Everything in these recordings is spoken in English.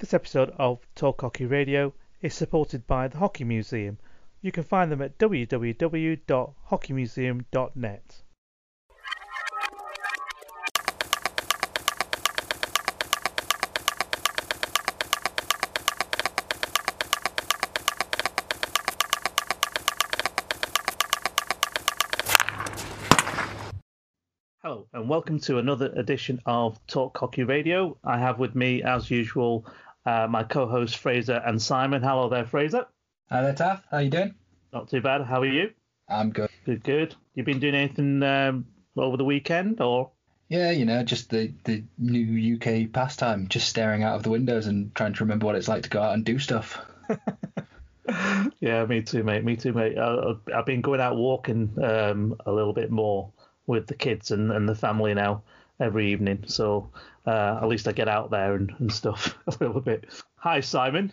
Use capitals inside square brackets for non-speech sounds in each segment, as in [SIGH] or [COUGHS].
This episode of Talk Hockey Radio is supported by the Hockey Museum. You can find them at www.hockeymuseum.net. Hello, and welcome to another edition of Talk Hockey Radio. I have with me, as usual, uh, my co-hosts Fraser and Simon. Hello there, Fraser. Hi there, Taff. How you doing? Not too bad. How are you? I'm good. Good, good. You been doing anything um, over the weekend, or? Yeah, you know, just the the new UK pastime, just staring out of the windows and trying to remember what it's like to go out and do stuff. [LAUGHS] yeah, me too, mate. Me too, mate. I, I've been going out walking um, a little bit more with the kids and, and the family now every evening. So uh, at least I get out there and, and stuff [LAUGHS] a little bit. Hi, Simon.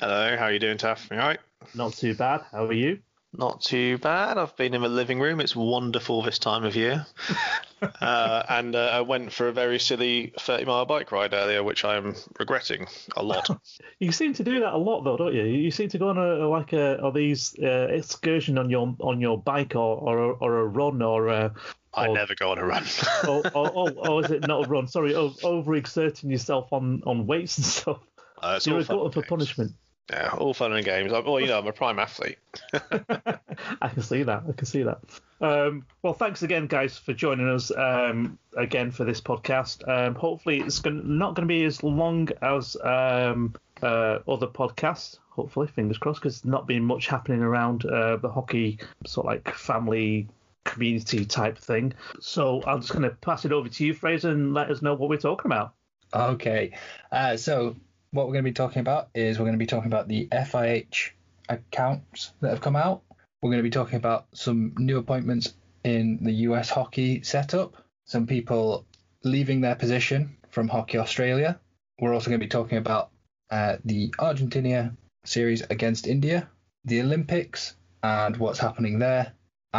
Hello, how are you doing, Taff? You all right? Not too bad. How are you? Not too bad. I've been in the living room. It's wonderful this time of year. [LAUGHS] uh, and uh, I went for a very silly 30 mile bike ride earlier, which I'm regretting a lot. [LAUGHS] you seem to do that a lot, though, don't you? You seem to go on a like a or these uh, excursion on your on your bike or or a, or a run or a, I never go on a run. oh, [LAUGHS] oh, oh, oh, is it not a run? Sorry, oh, overexerting yourself on, on weights and stuff. [LAUGHS] Uh, You're a glutton for punishment. Yeah, all fun and games. Well, you know, I'm a prime athlete. [LAUGHS] I can see that. I can see that. Um, well, thanks again, guys, for joining us um, again for this podcast. Um, hopefully, it's gonna, not going to be as long as um, uh, other podcasts. Hopefully, fingers crossed, because not been much happening around uh, the hockey sort of like family community type thing. So I'm just going to pass it over to you, Fraser, and let us know what we're talking about. Okay. Uh, so what we're going to be talking about is we're going to be talking about the FIH accounts that have come out. We're going to be talking about some new appointments in the US hockey setup, some people leaving their position from Hockey Australia. We're also going to be talking about uh, the Argentina series against India, the Olympics, and what's happening there.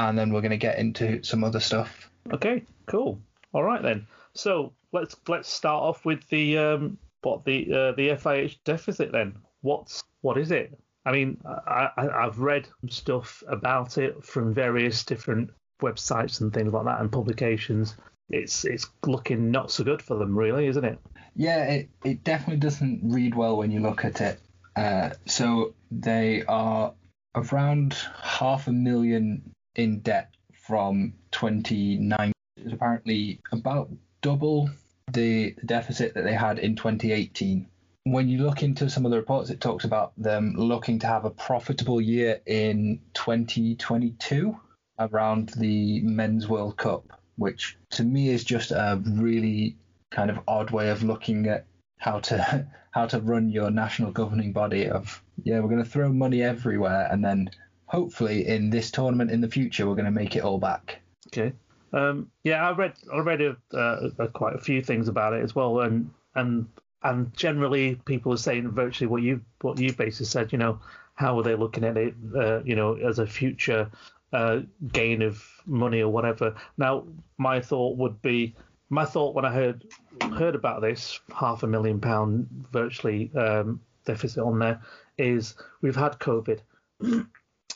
And then we're going to get into some other stuff. Okay, cool. All right then. So let's let's start off with the um, what the uh, the FIH deficit then. What's what is it? I mean, I, I, have read stuff about it from various different websites and things like that and publications. It's it's looking not so good for them, really, isn't it? Yeah, it, it definitely doesn't read well when you look at it. Uh, so they are around half a million in debt from 2019. It's apparently about double the deficit that they had in 2018 when you look into some of the reports, it talks about them looking to have a profitable year in 2022 around the Men's World Cup, which to me is just a really kind of odd way of looking at how to [LAUGHS] how to run your national governing body of yeah we're going to throw money everywhere and then hopefully in this tournament in the future we're going to make it all back okay um, yeah i read i read uh, quite a few things about it as well and and and generally people are saying virtually what you what you basically said. You know, how are they looking at it? Uh, you know, as a future uh, gain of money or whatever. Now, my thought would be, my thought when I heard heard about this half a million pound virtually um, deficit on there is we've had COVID, [CLEARS THROAT]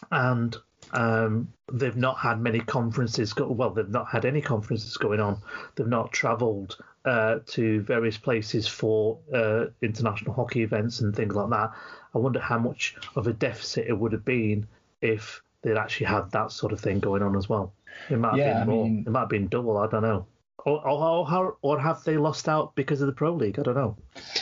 and um, they've not had many conferences. Go- well, they've not had any conferences going on. They've not travelled uh, to various places for uh, international hockey events and things like that. I wonder how much of a deficit it would have been if they'd actually had that sort of thing going on as well. It might have yeah, been more. Mean, it might have been double. I don't know. Or, or, or, or have they lost out because of the Pro League? I don't know.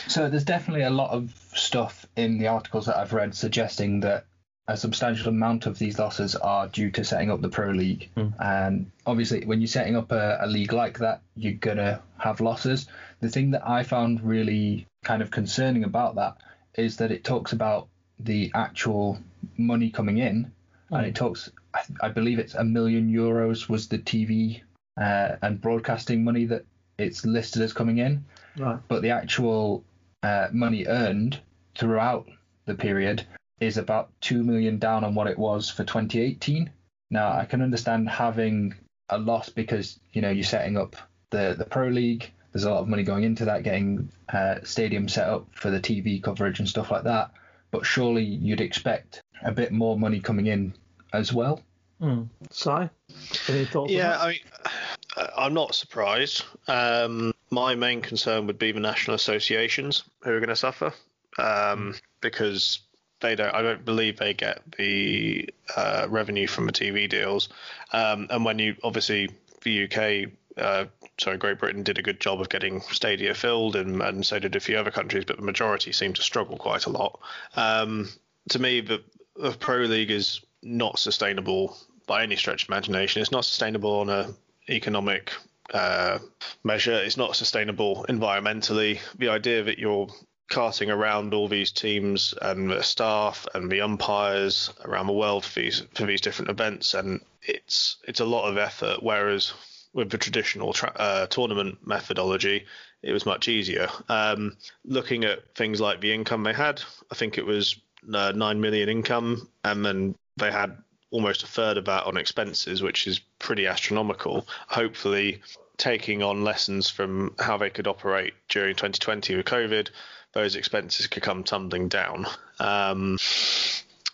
So there's definitely a lot of stuff in the articles that I've read suggesting that a substantial amount of these losses are due to setting up the Pro League. Mm. And obviously, when you're setting up a, a league like that, you're going to have losses. The thing that I found really kind of concerning about that is that it talks about the actual money coming in, mm. and it talks, I, I, believe it's a million euros was the TV uh, and broadcasting money that it's listed as coming in. Right. But the actual uh, money earned throughout the period is about 2 million down on what it was for 2018. Now, I can understand having a loss because, you know, you're setting up the, the Pro League there's a lot of money going into that, getting uh, stadium set up for the TV coverage and stuff like that. But surely you'd expect a bit more money coming in as well. Mm. Si, any thoughts? Yeah, I mean, [SIGHS] I'm not surprised. Um, my main concern would be the national associations who are going to suffer um, because they don't. I don't believe they get the uh, revenue from the TV deals. Um, and when you obviously the UK, uh, sorry, Great Britain did a good job of getting stadia filled, and, and so did a few other countries, but the majority seem to struggle quite a lot. Um, to me, the, the Pro League is not sustainable by any stretch of imagination. It's not sustainable on a economic uh, measure. It's not sustainable environmentally. The idea that you're carting around all these teams and the staff and the umpires around the world for these for these different events, and it's it's a lot of effort. Whereas with the traditional tra- uh, tournament methodology, it was much easier. Um, looking at things like the income they had, I think it was uh, nine million income, and then they had almost a third of that on expenses, which is pretty astronomical. Hopefully, taking on lessons from how they could operate during 2020 with COVID, those expenses could come tumbling down. Um,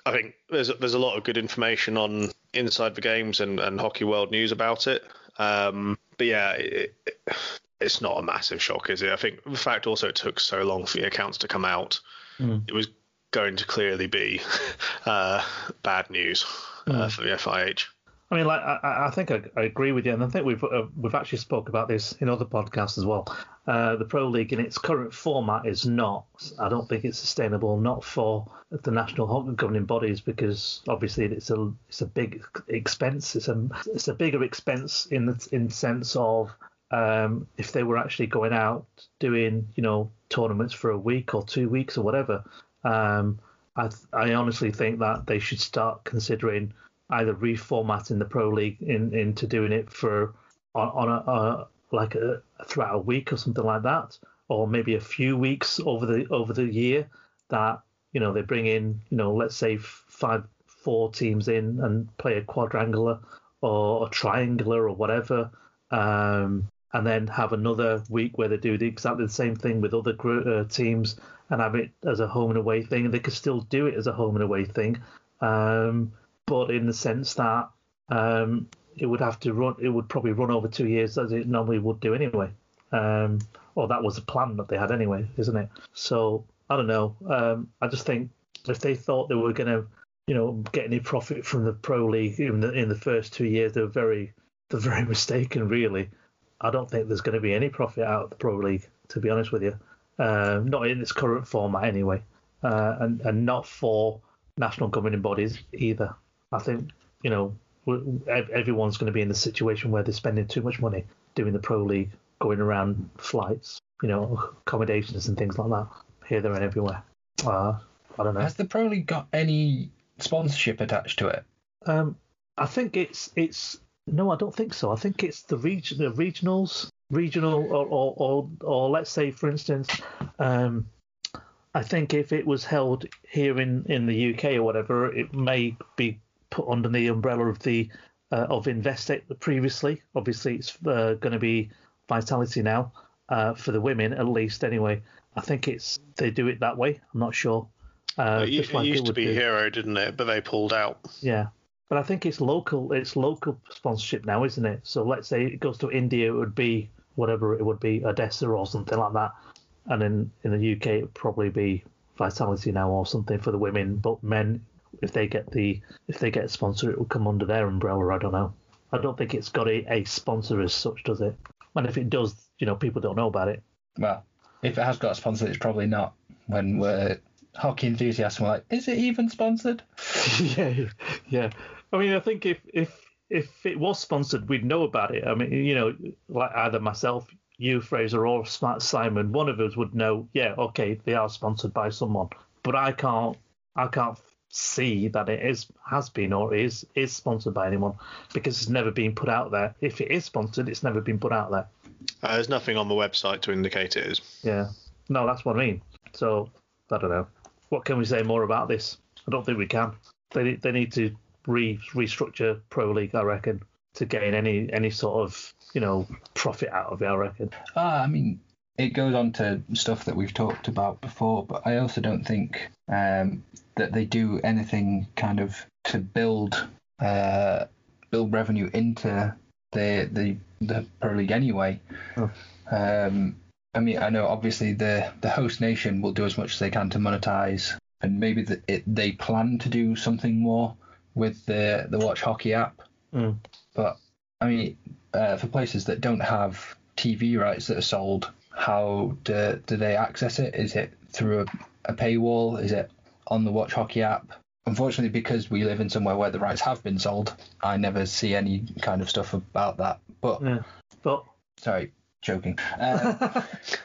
I think there's there's a lot of good information on inside the games and, and hockey world news about it. Um, but yeah, it, it, it's not a massive shock, is it? I think the fact also it took so long for the accounts to come out, mm. it was going to clearly be [LAUGHS] uh, bad news uh, mm. for the FIH. I mean, like I, I think I, I, agree with you, and I think we've uh, we've actually spoke about this in other podcasts as well. Uh, the Pro League in its current format is not. I don't think it's sustainable, not for the national governing bodies, because obviously it's a it's a big expense. It's a it's a bigger expense in the in sense of um, if they were actually going out doing you know tournaments for a week or two weeks or whatever. Um, I I honestly think that they should start considering either reformatting the pro league in, into doing it for on, on a, a like a, throughout a week or something like that, or maybe a few weeks over the over the year that you know they bring in you know let's say five four teams in and play a quadrangular or a triangular or whatever, um, and then have another week where they do the, exactly the same thing with other uh, teams and have it as a home and away thing. And they could still do it as a home and away thing. Um, but in the sense that um, it would have to run, it would probably run over two years as it normally would do anyway. Um, or that was the plan that they had anyway, isn't it? So I don't know. Um, I just think if they thought they were going to, you know, get any profit from the pro league in the in the first two years, they were very they're very [LAUGHS] mistaken. Really, I don't think there's going to be any profit out of the pro league. To be honest with you, uh, not in its current format anyway, uh, and and not for national governing bodies either. I think you know everyone's going to be in the situation where they're spending too much money doing the pro league, going around flights, you know, accommodations and things like that here, there, and everywhere. Uh, I don't know. Has the pro league got any sponsorship attached to it? Um, I think it's it's no, I don't think so. I think it's the region, the regionals, regional, or or, or, or let's say, for instance, um, I think if it was held here in, in the UK or whatever, it may be put under the umbrella of the uh, of Investec previously. Obviously, it's uh, going to be Vitality now uh, for the women, at least. Anyway, I think it's they do it that way. I'm not sure. Uh, it, like used it to be do. Hero, didn't it? But they pulled out. Yeah, but I think it's local. It's local sponsorship now, isn't it? So let's say it goes to India, it would be whatever it would be, Odisha or something like that. And in in the UK, it would probably be Vitality now or something for the women. But men, if they get the if they get a sponsor, it will come under their umbrella. I don't know. I don't think it's got a, a sponsor as such, does it? And if it does, you know, people don't know about it. Well, if it has got a sponsor, it's probably not. When we're hockey enthusiasts, we're like, is it even sponsored? [LAUGHS] [LAUGHS] yeah, yeah. I mean, I think if if if it was sponsored, we'd know about it. I mean, you know, like either myself, you, Fraser, or Smart Simon, one of us would know. Yeah, okay, they are sponsored by someone, but I can't. I can't see that it is has been or is is sponsored by anyone because it's never been put out there. If it is sponsored, it's never been put out there. Uh, there's nothing on the website to indicate it is. Yeah, no, that's what I mean. So I don't know. What can we say more about this? I don't think we can. They they need to re restructure Pro League, I reckon, to gain any any sort of you know profit out of it. I reckon. Ah, I mean, it goes on to stuff that we've talked about before, but I also don't think um, that they do anything kind of to build uh, build revenue into the the the Pro League anyway. Oh. Um, I mean, I know obviously the the host nation will do as much as they can to monetize, and maybe the, it, they plan to do something more with the the Watch Hockey app. Mm. But I mean, uh, for places that don't have TV rights that are sold, how do do they access it? Is it through a, a paywall? Is it on the Watch Hockey app? Unfortunately, because we live in somewhere where the rights have been sold, I never see any kind of stuff about that. But Yeah, but sorry, joking. Uh,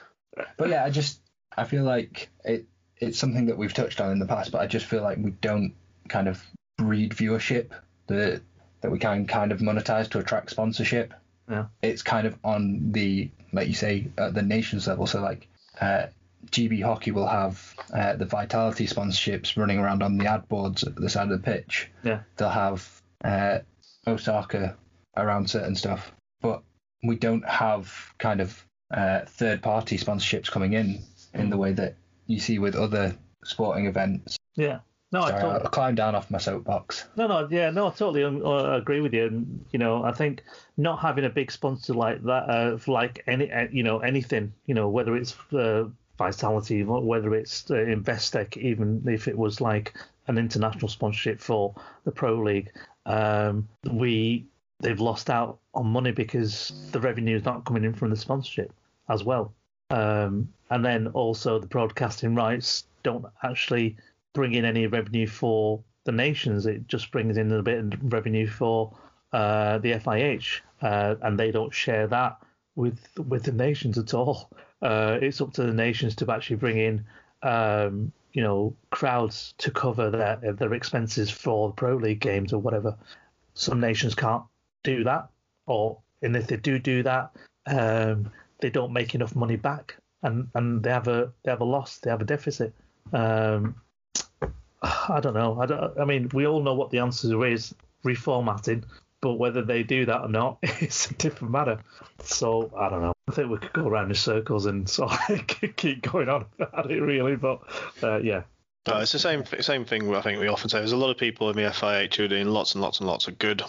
[LAUGHS] but yeah, I just I feel like it it's something that we've touched on in the past, but I just feel like we don't kind of breed viewership that that we can kind of monetize to attract sponsorship. Yeah. It's kind of on the like you say at the nations level. So like uh, GB Hockey will have uh, the Vitality sponsorships running around on the ad boards at the side of the pitch. Yeah. They'll have uh, Osaka around certain stuff, but we don't have kind of uh, third party sponsorships coming in in the way that you see with other sporting events. yeah, no, I Sorry, totally, I'll climb down off my soapbox. No, no, yeah, no, I totally uh, agree with you. And you know, I think not having a big sponsor like that, uh, like any, uh, you know, anything, you know, whether it's uh, Vitality, whether it's uh, Investec, even if it was like an international sponsorship for the Pro League, um, we they've lost out on money because the revenue is not coming in from the sponsorship as well. Um, and then also the broadcasting rights don't actually bring in any revenue for the nations. It just brings in a bit of revenue for uh, the FIH, uh, and they don't share that with with the nations at all. Uh, it's up to the nations to actually bring in, um, you know, crowds to cover their their expenses for the pro league games or whatever. Some nations can't do that, or and if they do do that, um, they don't make enough money back, and and they have a they have a loss, they have a deficit. Um, [SIGHS] I don't know. I don't. I mean, we all know what the answer is: reformatting. But whether they do that or not, [LAUGHS] it's a different matter. So I don't know. I think we could go around in circles and [LAUGHS] sort of [LAUGHS] keep going on about it, really. But uh, yeah, No, it's the same same thing. I think we often say. There's a lot of people in the FIH who are doing lots and lots and lots of good,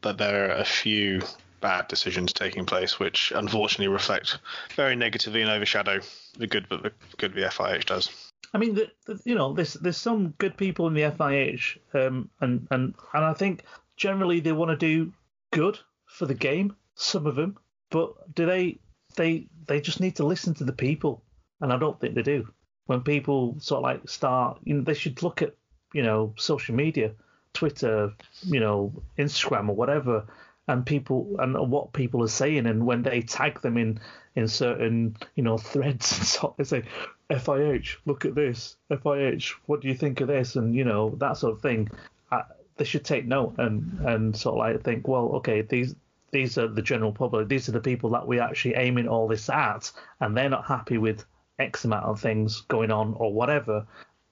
but there are a few bad decisions taking place, which unfortunately reflect very negatively and overshadow the good that the good the FIH does. I mean, the, the, you know, there's there's some good people in the FIH, um, and and and I think generally they want to do good for the game. Some of them, but do they? They they just need to listen to the people, and I don't think they do. When people sort of like start, you know, they should look at you know social media, Twitter, you know, Instagram or whatever, and people and what people are saying, and when they tag them in in certain you know threads and [LAUGHS] so they say FIH, look at this. FIH, what do you think of this? And you know that sort of thing. I, they should take note and and sort of like think, well, okay, these these are the general public. These are the people that we're actually aiming all this at, and they're not happy with X amount of things going on or whatever.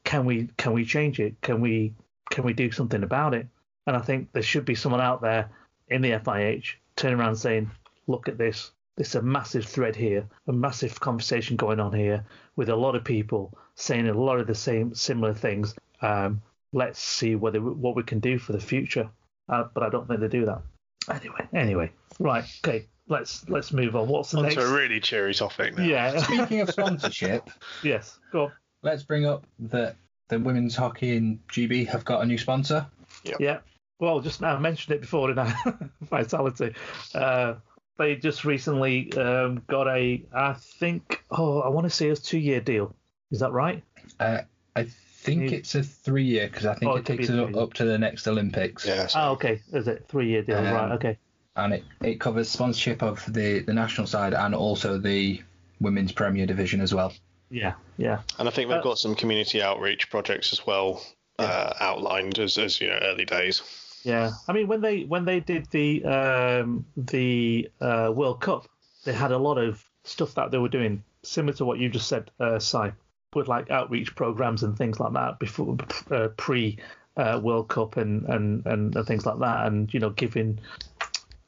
Can we can we change it? Can we can we do something about it? And I think there should be someone out there in the FIH turning around saying, look at this. There's a massive thread here, a massive conversation going on here with a lot of people saying a lot of the same similar things. Um, let's see whether what we can do for the future. Uh, but I don't think they do that. Anyway, anyway, right, okay, let's let's move on. What's the On next? to a really cheery topic now. yeah, [LAUGHS] Speaking of sponsorship, [LAUGHS] yes, go on. let's bring up that the women's hockey in GB have got a new sponsor. Yeah. Well, just now I mentioned it before, didn't I? [LAUGHS] Vitality. Uh, they just recently um, got a, I think, oh, I want to say it's two year deal. Is that right? Uh, I think You- it's a three year because I think Oh, it it takes be us up, up to the next Olympics. Yeah. so- Oh, okay. Is it three year deal? Um, right. Okay. And it, it covers sponsorship of the, the national side and also the women's Premier Division as well. Yeah. Yeah. And I think they've Uh, got some community outreach projects as well uh, outlined as, as you know early days. Yeah. I mean, when they when they did the um, the uh, World Cup, they had a lot of stuff that they were doing similar to what you just said, uh, Si, with like outreach programs and things like that before uh, pre uh, World Cup and, and and things like that, and you know giving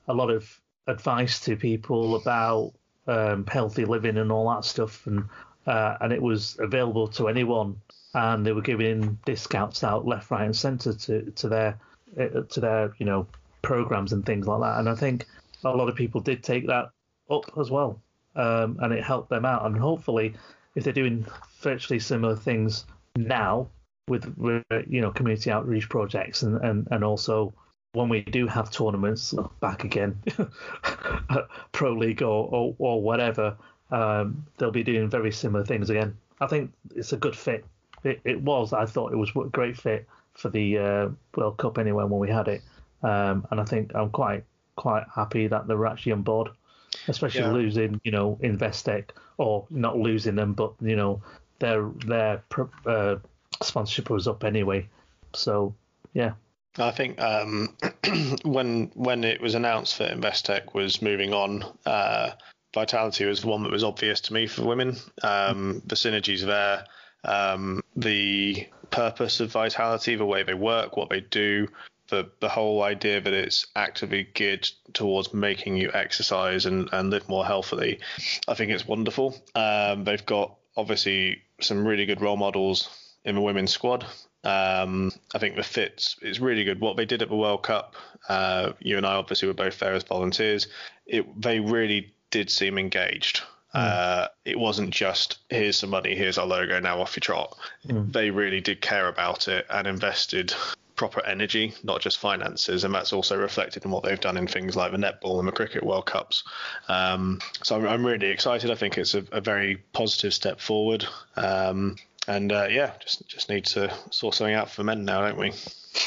a lot of advice to people about um, healthy living and all that stuff, and uh, and it was available to anyone, and they were giving discounts out left, right, and centre to to their to their you know programs and things like that. And I think a lot of people did take that up as well, um, and it helped them out. And hopefully, if they're doing virtually similar things now with, with you know community outreach projects and, and, and also when we do have tournaments back again, [LAUGHS] pro league or, or, or whatever, um, they'll be doing very similar things again. I think it's a good fit. It, it was. I thought it was a great fit for the uh, World Cup anyway when we had it, um, and I think I'm quite quite happy that they're actually on board, especially Yeah. losing you know Investec or not losing them, but you know their their uh, sponsorship was up anyway. So yeah, I think um, [CLEARS THROAT] when when it was announced that Investec was moving on, uh, Vitality was the one that was obvious to me for women. Um, the synergies there, um, the purpose of Vitality, the way they work, what they do, the the whole idea that it's actively geared towards making you exercise and, and live more healthily. I think it's wonderful. Um, they've got obviously some really good role models in the women's squad. Um, I think the fits is really good. What they did at the World Cup, uh, you and I obviously were both there as volunteers. It they really did seem engaged. Uh, it wasn't just here's some money, here's our logo, now off you trot. They really did care about it and invested proper energy, not just finances, and that's also reflected in what they've done in things like the netball and the cricket World Cups. Um, so I'm, I'm really excited. I think it's a, a very positive step forward. Um, and uh, yeah, just just need to sort something out for men now, don't we?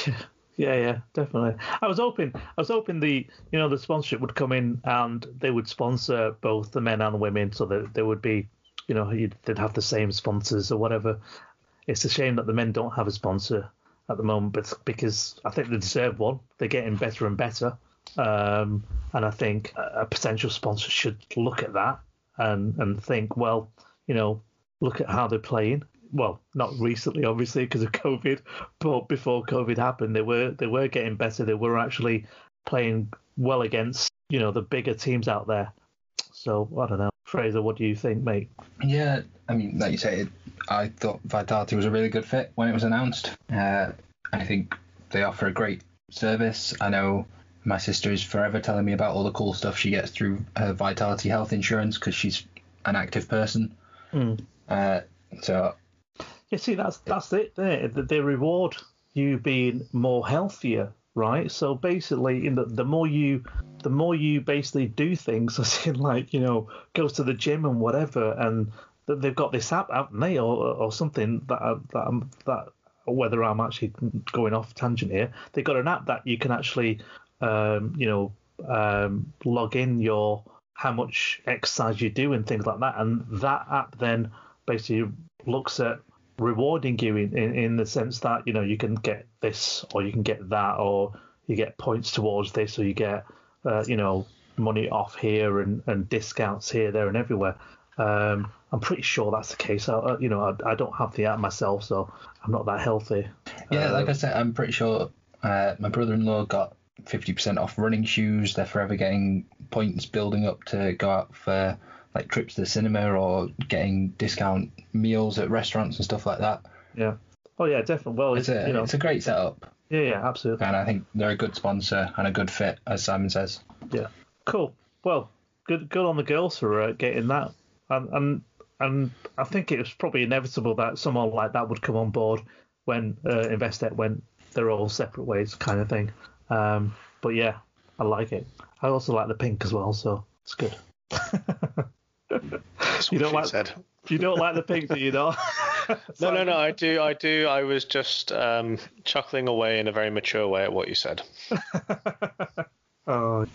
[LAUGHS] Yeah, yeah, definitely. I was hoping, I was hoping the, you know, the sponsorship would come in and they would sponsor both the men and the women, so that there would be, you know, they'd have the same sponsors or whatever. It's a shame that the men don't have a sponsor at the moment, but because I think they deserve one. They're getting better and better, um, and I think a potential sponsor should look at that and and think, well, you know, look at how they're playing. Well, not recently, obviously, because of [LAUGHS] COVID, but before COVID happened, they were they were getting better. They were actually playing well against you know the bigger teams out there. So I don't know, Fraser, what do you think, mate? Yeah, I mean, like you say, I thought Vitality was a really good fit when it was announced. Uh, I think they offer a great service. I know my sister is forever telling me about all the cool stuff she gets through her Vitality health insurance because she's an active person. Mm. Uh, so You see, that's that's it. There, they they reward you being more healthier, right? So basically, in the, the more you, the more you basically do things, [LAUGHS] as in like you know, go to the gym and whatever, and th- they've got this app, haven't they, or or something that that that whether I'm actually going off tangent here, they've got an app that you can actually, um, you know, um, log in your how much exercise you do and things like that, and that app then basically looks at rewarding you in, in, in the sense that you know you can get this or you can get that or you get points towards this or you get uh, you know money off here and, and discounts here there and everywhere. Um, I'm pretty sure that's the case. I, you know I, I don't have the app myself so I'm not that healthy. Yeah, Uh, like I said, I'm pretty sure uh, my brother-in-law got 50% off running shoes. They're forever getting points building up to go out for like trips to the cinema or getting discount meals at restaurants and stuff like that. yeah oh yeah definitely well It's it's, a you know it's a great setup, yeah yeah absolutely and I think they're a good sponsor and a good fit, as Simon says. Yeah, cool. Well, good good on the girls for uh, getting that, and and and I think it was probably inevitable that someone like that would come on board when uh, Investec went their all separate ways, kind of thing. Um, but yeah, I like it. I also like the pink as well, so it's good. [LAUGHS] That's You don't she like- said. you don't like the pink, do you? Not? [LAUGHS] No, no, no. I do. I do. I was just um, chuckling away in a very mature way at what you said. [LAUGHS] oh.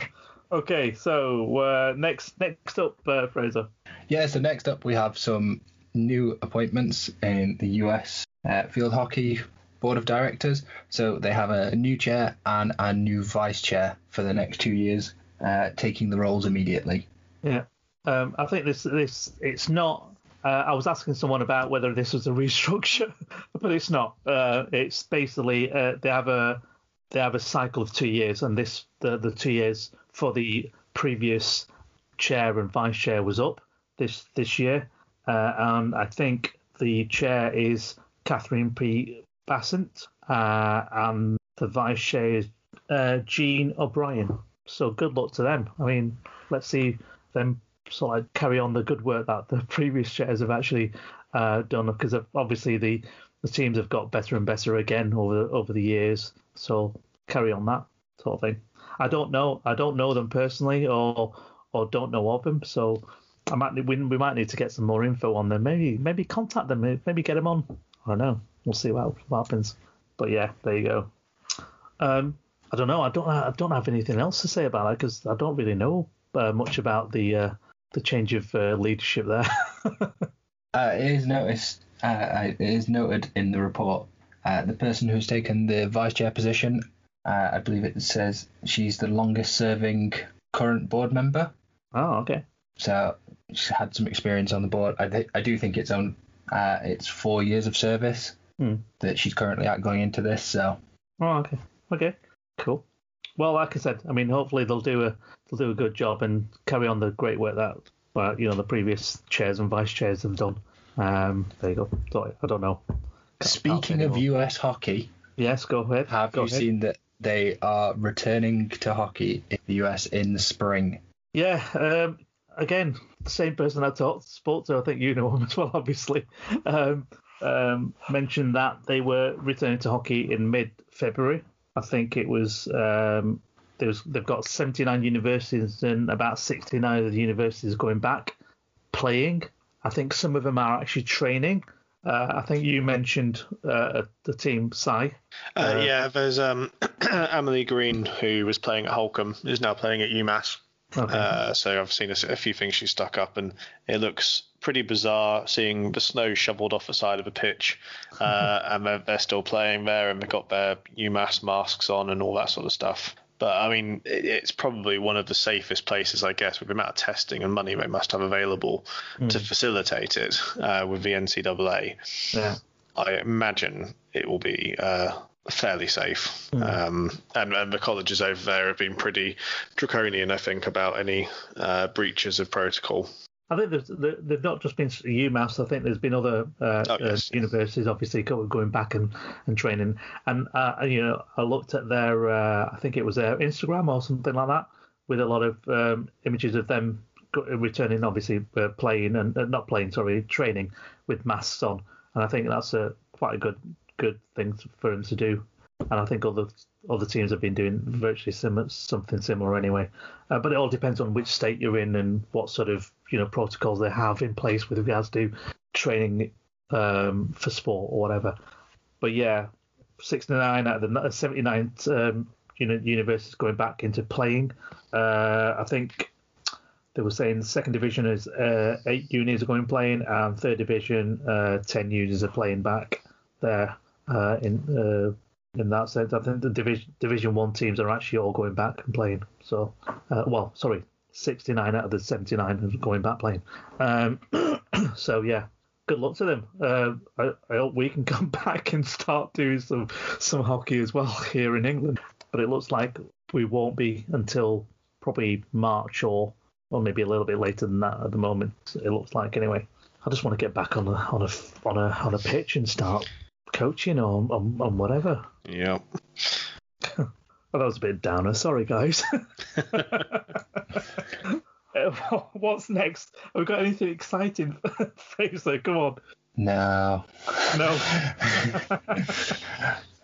[LAUGHS] okay, so uh, next next up, uh, Fraser. Yeah, so next up we have some new appointments in the US uh, Field Hockey Board of Directors. So they have a new chair and a new vice chair for the next two years, uh, taking the roles immediately. Yeah, um, I think this this it's not. Uh, I was asking someone about whether this was a [LAUGHS] restructure, but it's not. Uh, it's basically uh, they have a they have a cycle of two years, and this the the two years for the previous chair and vice chair was up this this year, uh, and I think the chair is Catherine P. Bassent, uh, and the vice chair is uh, Jean O'Brien. So good luck to them. I mean, let's see them sort of carry on the good work that the [LAUGHS] previous chairs have actually uh, done, because obviously the the teams have got better and better again over over the years. So carry on that sort of thing. I don't know. I don't know them personally, or or don't know of them. So I might we, we might need to get some more info on them. Maybe maybe contact them. Maybe get them on. I don't know. We'll see what, what happens. But yeah, there you go. Um, I don't know. I don't. I don't have anything else to say about it because I don't really know uh, much about the uh, the change of uh, leadership there. [LAUGHS] uh, it is noticed. Uh, it is noted in the report. Uh, the person who's taken the vice chair position, I believe it says she's the longest serving current board member. Oh, okay. So she's had some experience on the board. I th- I do think it's on. it's four years of service hmm. that she's currently at going into this. So. Oh, okay. Okay. Well, like I said, I mean, hopefully they'll do a they'll do a good job and carry on the great work that well, you know the previous chairs and vice chairs have done. Um, there you go. Sorry, I don't know. Can't Speaking of US hockey, yes, go ahead. Have go you ahead. seen that they are returning to hockey in the US in the spring? Yeah. Um, again, the same person I talked spoke to. I think you know him [LAUGHS] as well, obviously. Um, um, mentioned that they were returning to hockey in mid-February. I think it was um, was, they've got 79 universities and about 69 of the universities going back playing. I think some of them are actually training. Uh, I think you mentioned uh, the team, Si. Uh, yeah, there's um, [CLEARS THROAT] Emily Green, who was playing at Holcomb is now playing at UMass. Okay. Uh, so I've seen a, a, few things she's stuck up, and it looks pretty bizarre seeing the snow shoveled off the side of a pitch, [LAUGHS] uh, and they're, they're, still playing there, and they've got their UMass masks on and all that sort of stuff. But I mean, it, it's probably one of the safest places, I guess, with the amount of testing and money they must have available mm. to facilitate it uh, with the NCAA. Yeah. I imagine it will be uh, fairly safe. Mm. Um, and, and, the colleges over there have been pretty draconian, I think, about any uh, breaches of protocol. I think there's, they've not just been UMass. I think there's been other uh, oh, yes. uh, universities, obviously, going back and, and training. And uh, you know, I looked at their, uh, I think it was their Instagram or something like that, with a lot of um, images of them returning, obviously uh, playing and uh, not playing, sorry, training with masks on. And I think that's a quite a good good thing for them to do. And I think other other teams have been doing virtually similar, something similar anyway. Uh, but it all depends on which state you're in and what sort of you know protocols they have in place with regards to training um, for sport or whatever. But yeah, 69 out of the 79 um, you know, universities going back into playing. Uh, I think they were saying second division is uh, eight unis are going playing, and third division uh, ten unis are playing back there uh, in uh, in that sense. I think the division division one teams are actually all going back and playing. So, uh, well, sorry, 69 out of the 79 are going back playing. Um, [COUGHS] so yeah, good luck to them. Uh, I, I, hope we can [LAUGHS] come back and start doing some some hockey as well [LAUGHS] here in England. But it looks like we won't be until probably March or or maybe a little bit later than that at the moment. It looks like anyway. I just want to get back on a on a on a on a pitch and start coaching or on, on whatever. Yep. well, [LAUGHS] that was a bit downer. Sorry, guys. [LAUGHS] [LAUGHS] What's next? Have we got anything exciting? For Fraser, come on. No. No.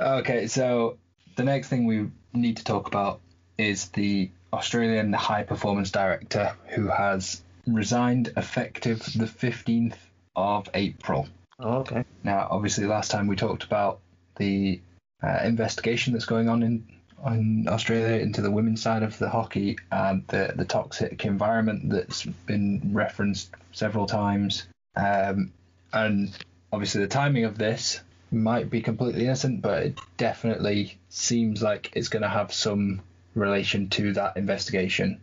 okay, so the next thing we need to talk about is the Australian High Performance Director who has resigned effective the 15th of April. Oh, okay. Now, obviously, last time we talked about the uh, investigation that's going on in in Australia into the women's side of the hockey and the the toxic environment that's been referenced several times. Um, and obviously, the timing of this might be completely innocent, but it definitely seems like it's going to have some relation to that investigation.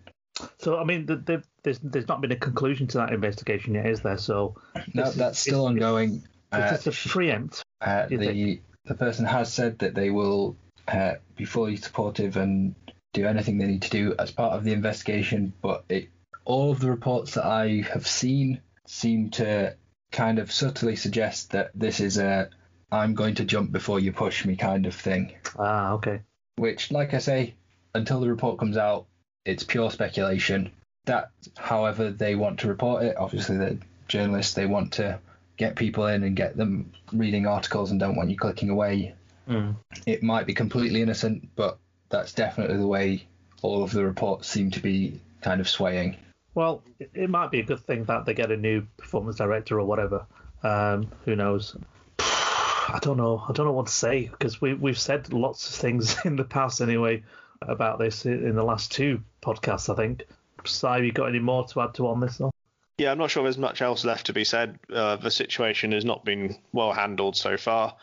So, I mean, the, the, there's there's not been a conclusion to that investigation yet, is there? So, no, that's still it's, ongoing. It's, uh, a preempt. Uh, the the person has said that they will uh, be fully supportive and do anything they need to do as part of the investigation. But it, all of the reports that I have seen seem to kind of subtly suggest that this is a I'm going to jump before you push me kind of thing. Ah, okay. Which, like I say, until the report comes out, it's pure speculation. That, however, they want to report it. Obviously, the journalists they want to get people in and get them reading articles and don't want you clicking away. Mm. It might be completely innocent, but that's definitely the way all of the reports seem to be kind of swaying. Well, it, might be a good thing that they get a new performance director or whatever. Um, who knows? [SIGHS] I don't know. I don't know what to say because we we've said lots of things [LAUGHS] in the past anyway about this in the last two podcasts. I think. Si, you got any more to add to on this? Though? Yeah, I'm not sure there's much else left to be said. Uh, the situation has not been well handled so far.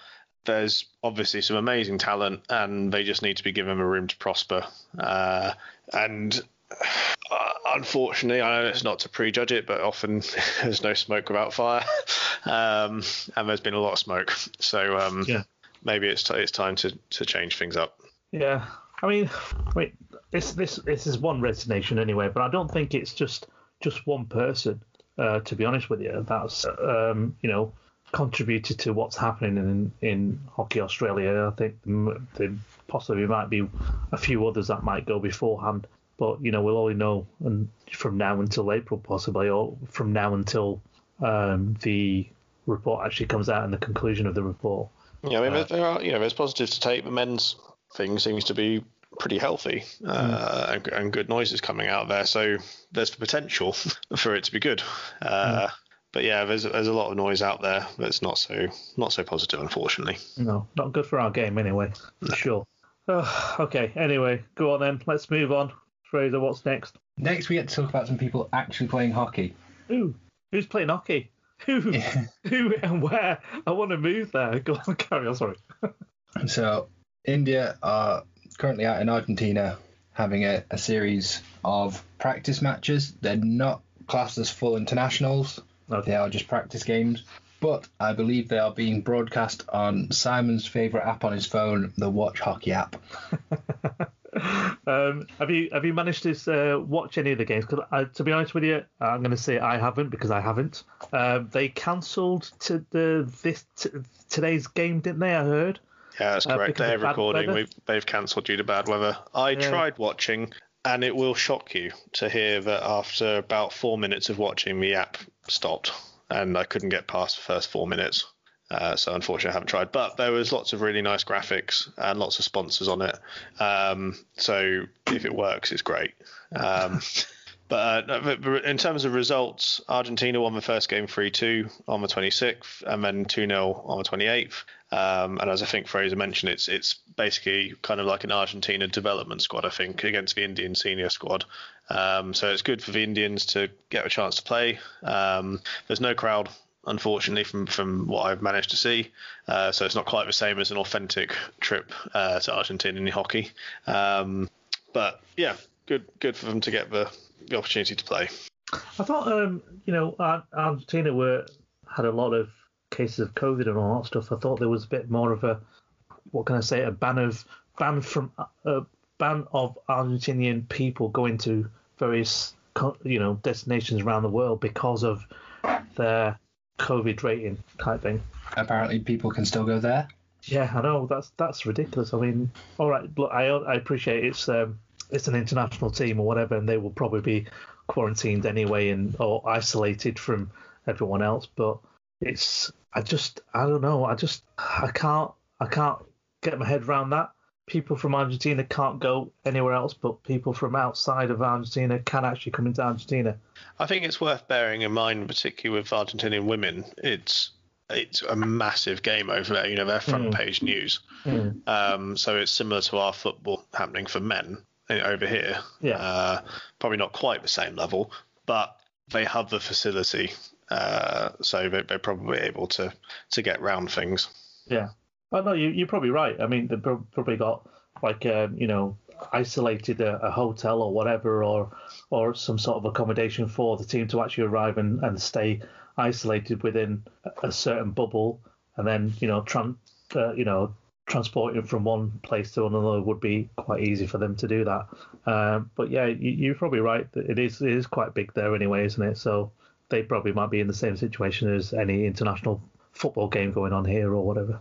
There's obviously some amazing talent, and they just need to be given a room to prosper. Uh, and uh, unfortunately, I know it's not to prejudge it, but often [LAUGHS] there's no smoke without fire, [LAUGHS] um, and there's been a lot of smoke. So um, Yeah. maybe it's t- it's time to, to change things up. Yeah, I mean, wait, this this this is one resignation anyway, but I don't think it's just just one person. Uh, to be honest with you, that's um, you know contributed to what's happening in in Hockey Australia. I think there possibly might be a few others that might go beforehand, but you know we'll only know and from now until April possibly, or from now until um, the report actually comes out and the conclusion of the report. Yeah, I mean, there are you know there's positives to take. The men's thing seems to be pretty healthy uh, and, and good noises coming out there. So there's the potential [LAUGHS] for it to be good. Uh, But yeah, there's there's a lot of noise out there that's not so not so positive, unfortunately. No, not good for our game anyway, for sure. Oh, okay, anyway, go on then. Let's move on. Fraser, what's next? Next, we get to talk about some people actually playing hockey. Ooh, who's playing hockey? Who? [LAUGHS] Who and where? I want to move there. Go on, [LAUGHS] carry on. Sorry. So, India are currently out in Argentina having a, a series of practice matches. They're not classed as full internationals, Okay. they are just practice games. But I believe they are being broadcast on Simon's favourite app on his phone, the Watch Hockey app. [LAUGHS] Um, have you have you managed to uh, watch any of the games? Because to be honest with you, I'm going to say I haven't because I haven't. Um, they cancelled to the this t- today's game, didn't they? I heard. Yeah, that's Uh, correct. because They're recording. We've, they've cancelled due to bad weather. I Yeah. tried watching, and it will shock you to hear that after about four minutes of watching, the app stopped, and I couldn't get past the first four minutes. Uh, so unfortunately, I haven't tried. But there was lots of really nice graphics and lots of sponsors on it. Um, so if it works, it's great. Um, [LAUGHS] But uh, in terms of results, Argentina won the first game 3 2 on the 26th and then 2 0 on the 28th. Um, and as I think Fraser mentioned, it's it's basically kind of like an Argentina development squad, I think, against the Indian senior squad. Um, so it's good for the Indians to get a chance to play. Um, there's no crowd, unfortunately, from, from what I've managed to see. Uh, so it's not quite the same as an authentic trip uh, to in hockey. Um, but yeah, good good for them to get the, the opportunity to play. I thought, um, you know, Ar- Argentina were had a lot of cases of COVID and all that stuff. I thought there was a bit more of a, what can I say, a ban of ban from a ban of Argentinian people going to various, you know, destinations around the world because of their COVID rating type thing. Apparently, people can still go there. Yeah, I know that's that's ridiculous. I mean, all right, look, I I appreciate it's um it's an international team or whatever, and they will probably be quarantined anyway and or isolated from everyone else. But it's I just I don't know. I just I can't I can't get my head around that. People from Argentina can't go anywhere else, but people from outside of Argentina can actually come into Argentina. I think it's worth bearing in mind, particularly with Argentinian women. It's it's a massive game over there. You know, they're front page news. Um, so it's similar to our football happening for men over here. Yeah. Uh, probably not quite the same level, but they have the facility, uh, so they, they're probably able to to get round things. Yeah. Oh no, you you're probably right. I mean, they've probably got like um, you know isolated a, a hotel or whatever, or or some sort of accommodation for the team to actually arrive and, and stay isolated within a- a certain bubble, and then you know tran- uh, you know transporting from one place to another would be quite easy for them to do that. Um, but yeah, you, you're probably right. It is it is quite big there anyway, isn't it? So they probably might be in the same situation as any international football game going on here or whatever.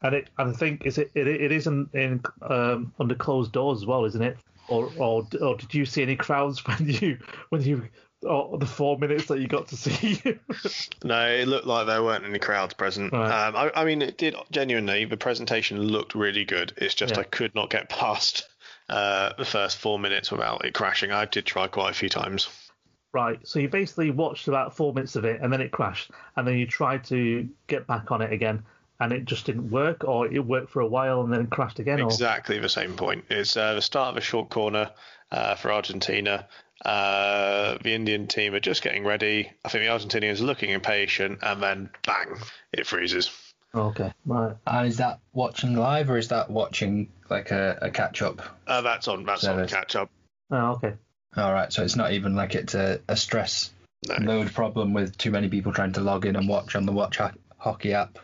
And it, and I think is it it, it isn't in um, under closed doors as well, isn't it? Or, or or did you see any crowds [LAUGHS] when you when you or the four minutes that you got to see? [LAUGHS] No, it looked like there weren't any crowds present. Right. Um, I, I mean, it did genuinely. The presentation looked really good. It's just Yeah. I could not get past uh, the first four minutes without it crashing. I did try quite a few times. right. So you basically watched about four minutes of it and then it crashed, and then you tried to get back on it again, and it just didn't work, or it worked for a while and then crashed again. Or Exactly the same point. It's uh, the start of a short corner uh, for Argentina. Uh, the Indian team are just getting ready. I think the Argentinians are looking impatient, and then bang, it freezes. okay, right. And is that watching live or is that watching like a, a catch up? Uh, that's on. That's on Service. catch up. Oh, okay. All right, so it's not even like it's a, a stress No. load problem with too many people trying to log in and watch on the Watch Ho- Hockey app.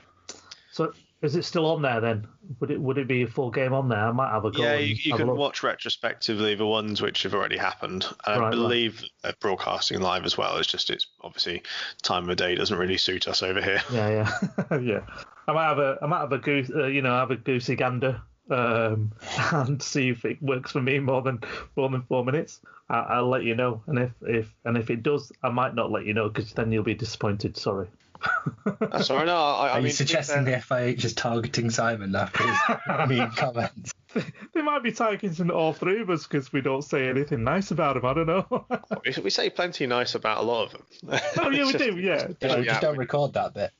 So is it still on there then? Would it would it be a full game on there? I might have a go. Yeah, you, you can watch retrospectively the ones which have already happened. And Right, I believe they're broadcasting live as well. It's just it's obviously time of day doesn't really suit us over here. Yeah, yeah, [LAUGHS] yeah. I might have a I might have a goose, uh, you know, have a goosey gander um, [LAUGHS] and see if it works for me more than more than four minutes. I, I'll let you know, and if if and if it does, I might not let you know because then you'll be disappointed. Sorry. [LAUGHS] That's all right. No, I, I Are mean, you suggesting the FIH is targeting Simon after his mean [LAUGHS] comments? they might be targeting all three of us because we don't say anything nice about them. I don't know. [LAUGHS] we, we say plenty nice about a lot of them. oh yeah, we just- do. Yeah. You know, Yeah. just don't record that bit.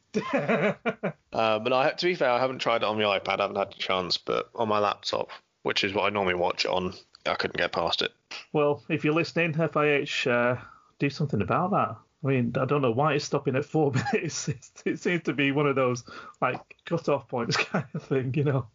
Uh, but I, to be fair, I haven't tried it on the iPad. I haven't had a chance, but on my laptop, which is what I normally watch on, I couldn't get past it. Well, if you're listening, FIH, uh, do something about that. I mean, I don't know why it's stopping at four [LAUGHS] minutes. It, it seems to be one of those like cut-off points [LAUGHS] kind of thing, you know.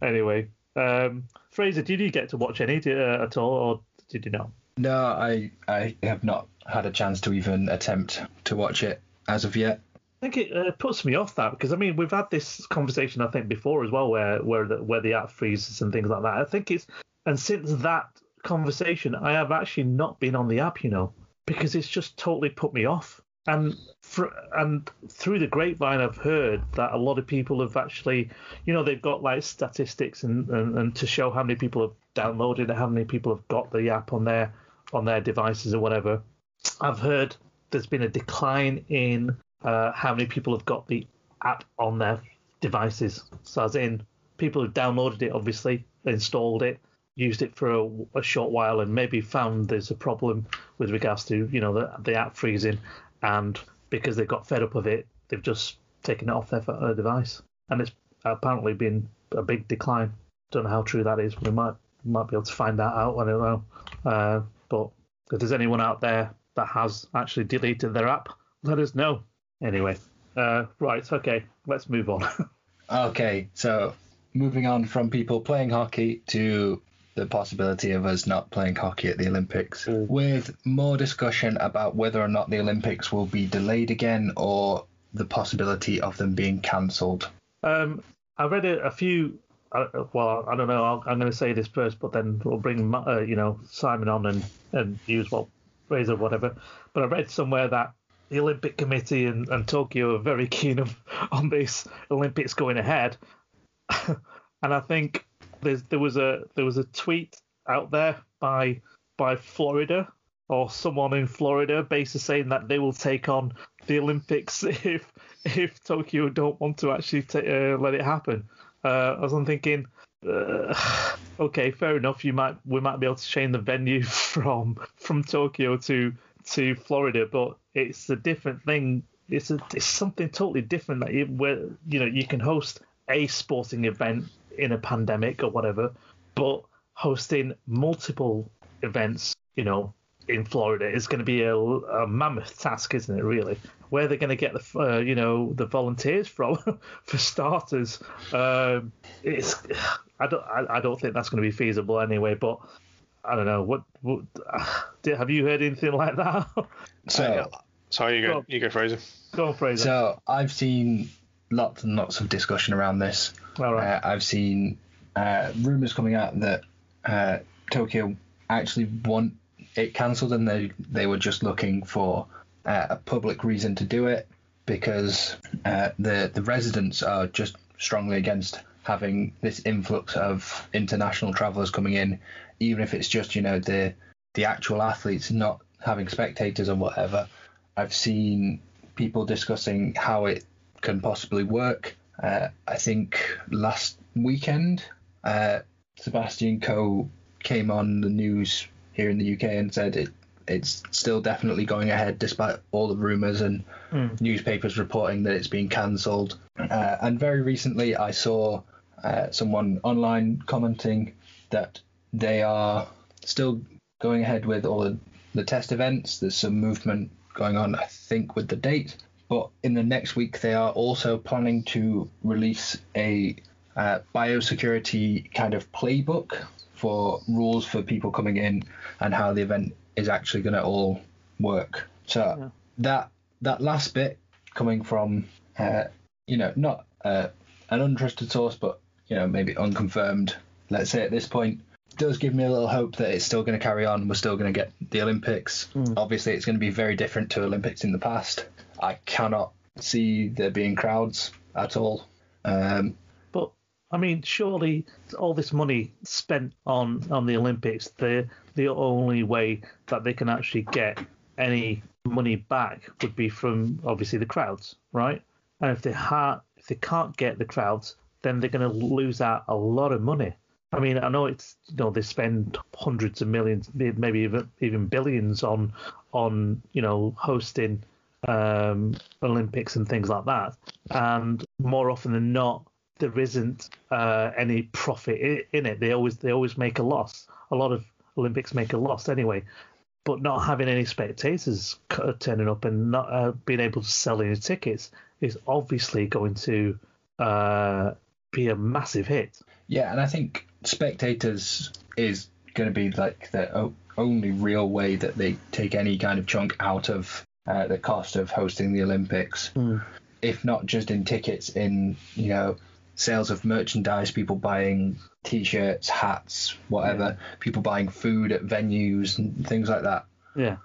Anyway, um, Fraser, did you get to watch any uh, at all, or did you not? No, I I have not had a chance to even attempt to watch it as of yet. I think it uh, puts me off that because I mean we've had this conversation I think before as well where where the where the app freezes and things like that. I think it's and since that conversation I have actually not been on the app, you know, because it's just totally put me off. And fr- and through the grapevine I've heard that a lot of people have actually, you know, they've got like statistics and and, and to show how many people have downloaded it, how many people have got the app on their on their devices or whatever. I've heard there's been a decline in uh, how many people have got the app on their devices. So, as in, people have downloaded it, obviously, installed it, used it for a, a short while, and maybe found there's a problem with regards to, you know, the, the app freezing. And because they got fed up of it, they've just taken it off their device. And it's apparently been a big decline. Don't know how true that is. We might might be able to find that out. I don't know. Uh, but if there's anyone out there that has actually deleted their app, let us know. Anyway, uh, right, okay, let's move on. [LAUGHS] Okay, so moving on from people playing hockey to the possibility of us not playing hockey at the Olympics, with more discussion about whether or not the Olympics will be delayed again or the possibility of them being cancelled. um, I read a, a few. Uh, well, I don't know. I'll, I'm going to say this first, but then we'll bring uh, you know Simon on and and use well Fraser whatever. But I read somewhere that the Olympic Committee and, and Tokyo are very [LAUGHS] keen of, on this Olympics going ahead, [LAUGHS] and I think there's there was a there was a tweet out there by by Florida or someone in Florida basically saying that they will take on the Olympics [LAUGHS] if if Tokyo don't want to actually ta uh, let it happen. Uh, I was thinking, uh, [SIGHS] okay, fair enough. You might we might be able to change the venue [LAUGHS] from from Tokyo to to Florida, but it's a different thing. It's a, it's something totally different that you, where you know you can host a sporting event in a pandemic or whatever, but hosting multiple events, you know, in Florida is going to be a, a mammoth task, isn't it? Really, where they're going to get the uh, you know the volunteers from, [LAUGHS] for starters, um, it's I don't I, I don't think that's going to be feasible anyway. But I don't know what, what did, [SIGHS] have you heard anything like that? [LAUGHS] So, sorry, you Go go, you go, Fraser. Go on, Fraser. so I've seen lots and lots of discussion around this. All right. Uh, I've seen uh, rumors coming out that uh, Tokyo actually want it cancelled, and they they were just looking for uh, a public reason to do it because uh, the the residents are just strongly against having this influx of international travellers coming in, even if it's just you know the the actual athletes not having spectators or whatever. I've seen people discussing how it can possibly work. Uh, I think last weekend, uh, Sebastian Coe came on the news here in the UK and said it it's still definitely going ahead despite all the rumours and newspapers reporting that it's been cancelled. Uh, and very recently, I saw uh, someone online commenting that they are still going ahead with all the, the test events. There's some movement going on, I think, with the date. But in the next week, they are also planning to release a uh, biosecurity kind of playbook for rules for people coming in and how the event is actually going to all work. So that that last bit coming from uh, you know not uh, an untrusted source, but you know maybe unconfirmed. Let's say at this point does give me a little hope that it's still going to carry on. We're still going to get the Olympics. Obviously, it's going to be very different to Olympics in the past. I cannot see there being crowds at all. Um, But I mean, surely all this money spent on on the Olympics, the the only way that they can actually get any money back would be from obviously the crowds, right? And if they ha- if they can't get the crowds, then they're going to lose out a lot of money. I mean, I know it's you know they spend hundreds of millions, maybe even even billions on on you know hosting um, Olympics and things like that, and more often than not, there isn't uh, any profit in it. They always they always make a loss. A lot of Olympics make a loss anyway. But not having any spectators turning up and not uh, being able to sell any tickets is obviously going to uh, be a massive hit. Yeah, and I think spectators is going to be like the only real way that they take any kind of chunk out of uh, the cost of hosting the Olympics. If not just in tickets, in you know sales of merchandise, people buying T-shirts, hats, whatever, people buying food at venues and things like that. Yeah.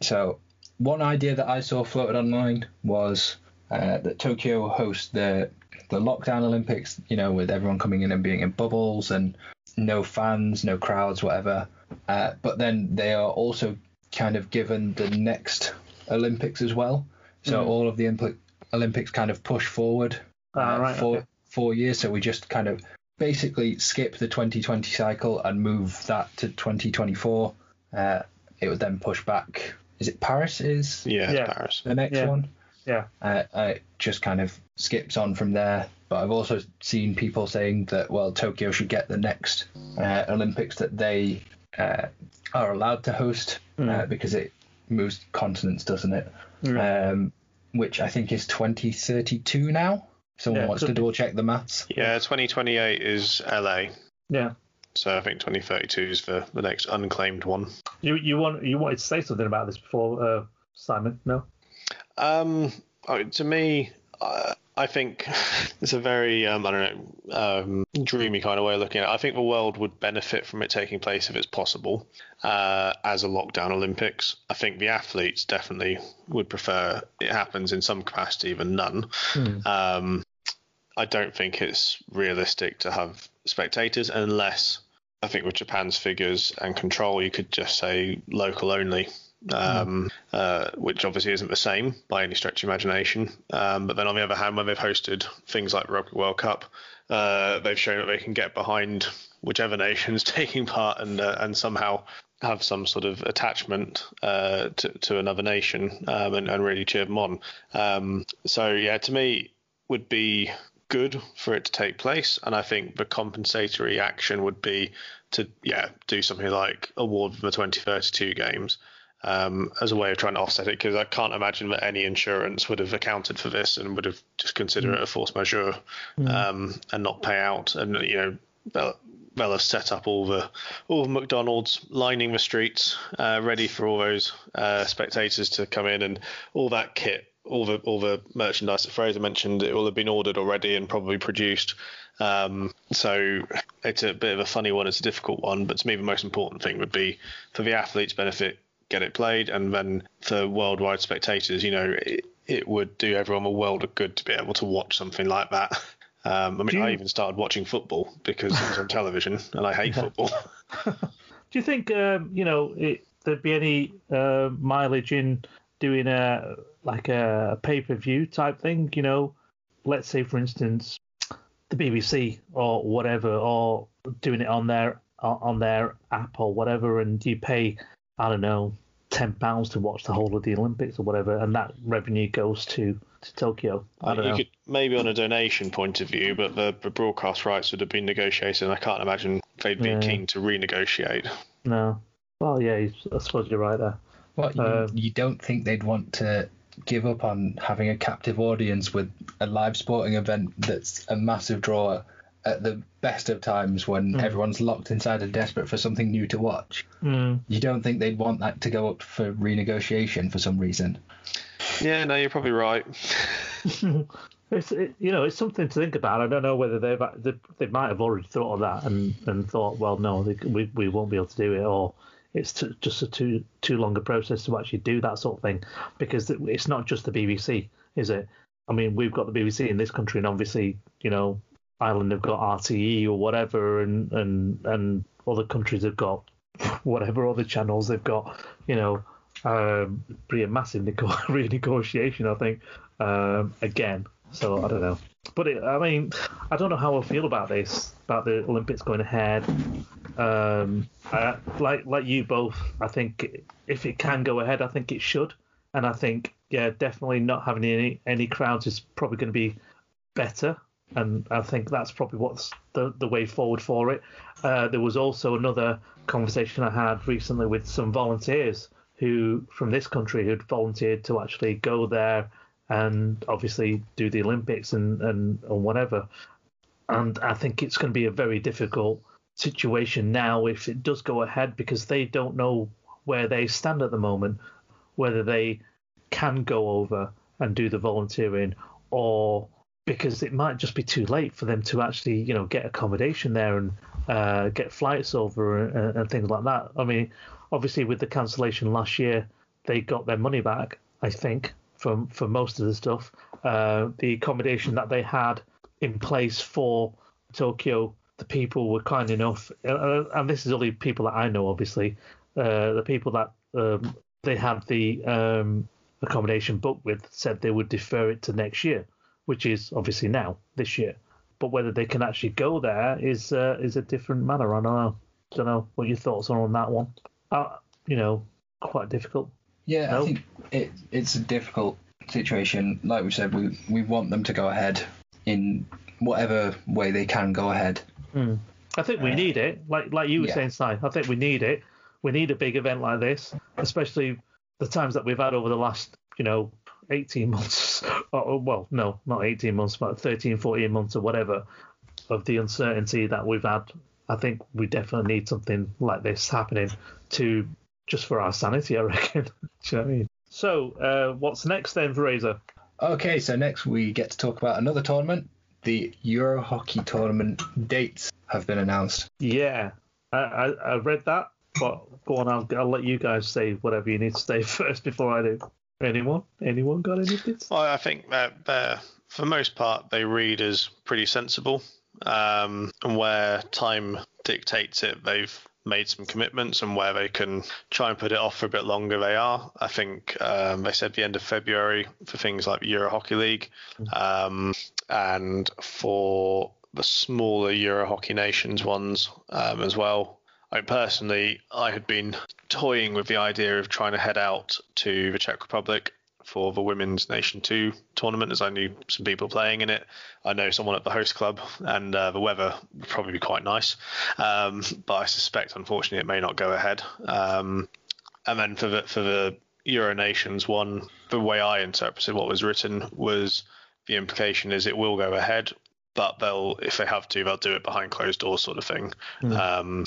So, one idea that I saw floated online was uh, that Tokyo hosts the the lockdown Olympics. You know, with everyone coming in and being in bubbles and no fans, no crowds, whatever. Uh, but then they are also kind of given the next Olympics as well. So all of the Olympic, Olympics kind of push forward Ah, uh, right, four okay. four years. So we just kind of basically skip the 2020 cycle and move that to 2024. Uh, it would then push back. Is it Paris? Is Yeah, Yeah. Paris. the next Yeah. one? Yeah. Uh, uh, it just kind of skips on from there. But I've also seen people saying that well, Tokyo should get the next uh, Olympics that they uh, are allowed to host uh, because it moves continents, doesn't it? Um, which I think is 2032 now. Someone Yeah, wants to be. double check the maths. Yeah, 2028 is LA. Yeah. So I think 2032 is the, the next unclaimed one. You you want you wanted to say something about this before, uh, Simon? No. Um, oh, to me, uh, I think [LAUGHS] it's a very um, I don't know um, dreamy kind of way of looking at it. I think the world would benefit from it taking place if it's possible uh, as a lockdown Olympics. I think the athletes definitely would prefer it happens in some capacity than none. Um, I don't think it's realistic to have spectators unless I think with Japan's figures and control, you could just say local only, um, uh, which obviously isn't the same by any stretch of imagination. Um, but then on the other hand, when they've hosted things like Rugby World Cup, uh, they've shown that they can get behind whichever [LAUGHS] nation's taking part and uh, and somehow have some sort of attachment uh, to, to another nation um, and, and really cheer them on. Um, so yeah, to me, would be good for it to take place, and I think the compensatory action would be to yeah do something like award them the 2032 games um, as a way of trying to offset it because I can't imagine that any insurance would have accounted for this and would have just considered it a force majeure um, and not pay out and you know they'll, they'll have set up all the all the McDonald's lining the streets uh, ready for all those uh, spectators to come in and all that kit all the all the merchandise that Fraser mentioned, it will have been ordered already and probably produced. Um, so it's a bit of a funny one. It's a difficult one, but to me, the most important thing would be for the athletes' benefit, get it played, and then for worldwide spectators, you know, it, it would do everyone a world of good to be able to watch something like that. Um, I mean, you- I even started watching football because it was on television, and I hate football. [LAUGHS] [LAUGHS] Do you think um, you know it, there'd be any uh, mileage in doing a like a pay per view type thing? You know, let's say for instance, the BBC or whatever, or doing it on their on their app or whatever, and you pay I don't know ten pounds to watch the whole of the Olympics or whatever, and that revenue goes to to Tokyo. I don't you know. could maybe on a donation point of view, but the, the broadcast rights would have been negotiated, and I can't imagine they'd be Yeah. keen to renegotiate. No. Well, yeah, I suppose you're right there. What you, Um, you don't think they'd want to give up on having a captive audience with a live sporting event that's a massive draw at the best of times when everyone's locked inside and desperate for something new to watch? Mm. You don't think they'd want that to go up for renegotiation for some reason? Yeah, no, you're probably right. [LAUGHS] It's it, you know it's something to think about. I don't know whether they've they, they might have already thought of that and, and thought, well, no, they, we we won't be able to do it, or it's t- just a too too long a process to actually do that sort of thing because it's not just the BBC, is it? I mean, we've got the BBC in this country, and obviously, you know, Ireland have got RTE or whatever, and and and other countries have got [LAUGHS] whatever other channels they've got. You know, um, be massive nego- [LAUGHS] renegotiation, I think. Um, again, so I don't know. But it, I mean, I don't know how I feel about this, about the Olympics going ahead. Um, I, like like you both, I think if it can go ahead, I think it should. And I think, yeah, definitely not having any any crowds is probably going to be better. And I think that's probably what's the the way forward for it. Uh, there was also another conversation I had recently with some volunteers who from this country who'd volunteered to actually go there and obviously do the Olympics and and, and whatever. And I think it's going to be a very difficult situation now if it does go ahead because they don't know where they stand at the moment, whether they can go over and do the volunteering or because it might just be too late for them to actually, you know, get accommodation there and uh, get flights over and, and things like that. I mean, obviously with the cancellation last year, they got their money back, I think, for for most of the stuff. Uh, the accommodation that they had in place for Tokyo, the people were kind enough, uh, and this is only people that I know, obviously. Uh, the people that um, they had the um, accommodation booked with said they would defer it to next year, which is obviously now this year. But whether they can actually go there is uh, is a different matter. I don't know. Don't know what your thoughts are on that one. Uh, you know, quite difficult. Yeah, No. I think it, it's a difficult situation. Like we said, we, we want them to go ahead in whatever way they can go ahead. I think we Uh, need it. Like like you were yeah. saying, Si. I think we need it. We need a big event like this, especially the times that we've had over the last, you know, 18 months. [LAUGHS] Or, well, no, not 18 months, but 13, 14 months or whatever of the uncertainty that we've had. I think we definitely need something like this happening to just for our sanity, I [LAUGHS] reckon. Do you know what I mean? So, uh, what's next then, Razor? Okay, so next we get to talk about another tournament. The Euro Hockey Tournament dates have been announced. Yeah, I, I, I read that, but go on, I'll, I'll let you guys say whatever you need to say [LAUGHS] first before I do. Anyone? Anyone got anything? Well, I think that they're, for the most part, they read as pretty sensible. Um, and where time dictates it, they've made some commitments, and where they can try and put it off for a bit longer, they are. I think um, they said the end of February for things like Euro Hockey League, um, and for the smaller Euro Hockey Nations ones um, as well. I mean, personally, I had been toying with the idea of trying to head out to the Czech Republic for the Women's Nation 2 tournament, as I knew some people playing in it. I know someone at the host club, and uh, the weather would probably be quite nice. Um, but I suspect, unfortunately, it may not go ahead. Um, and then for the for the Euro Nations one, the way I interpreted what was written was the implication is it will go ahead, but they'll if they have to, they'll do it behind closed doors, sort of thing. Um,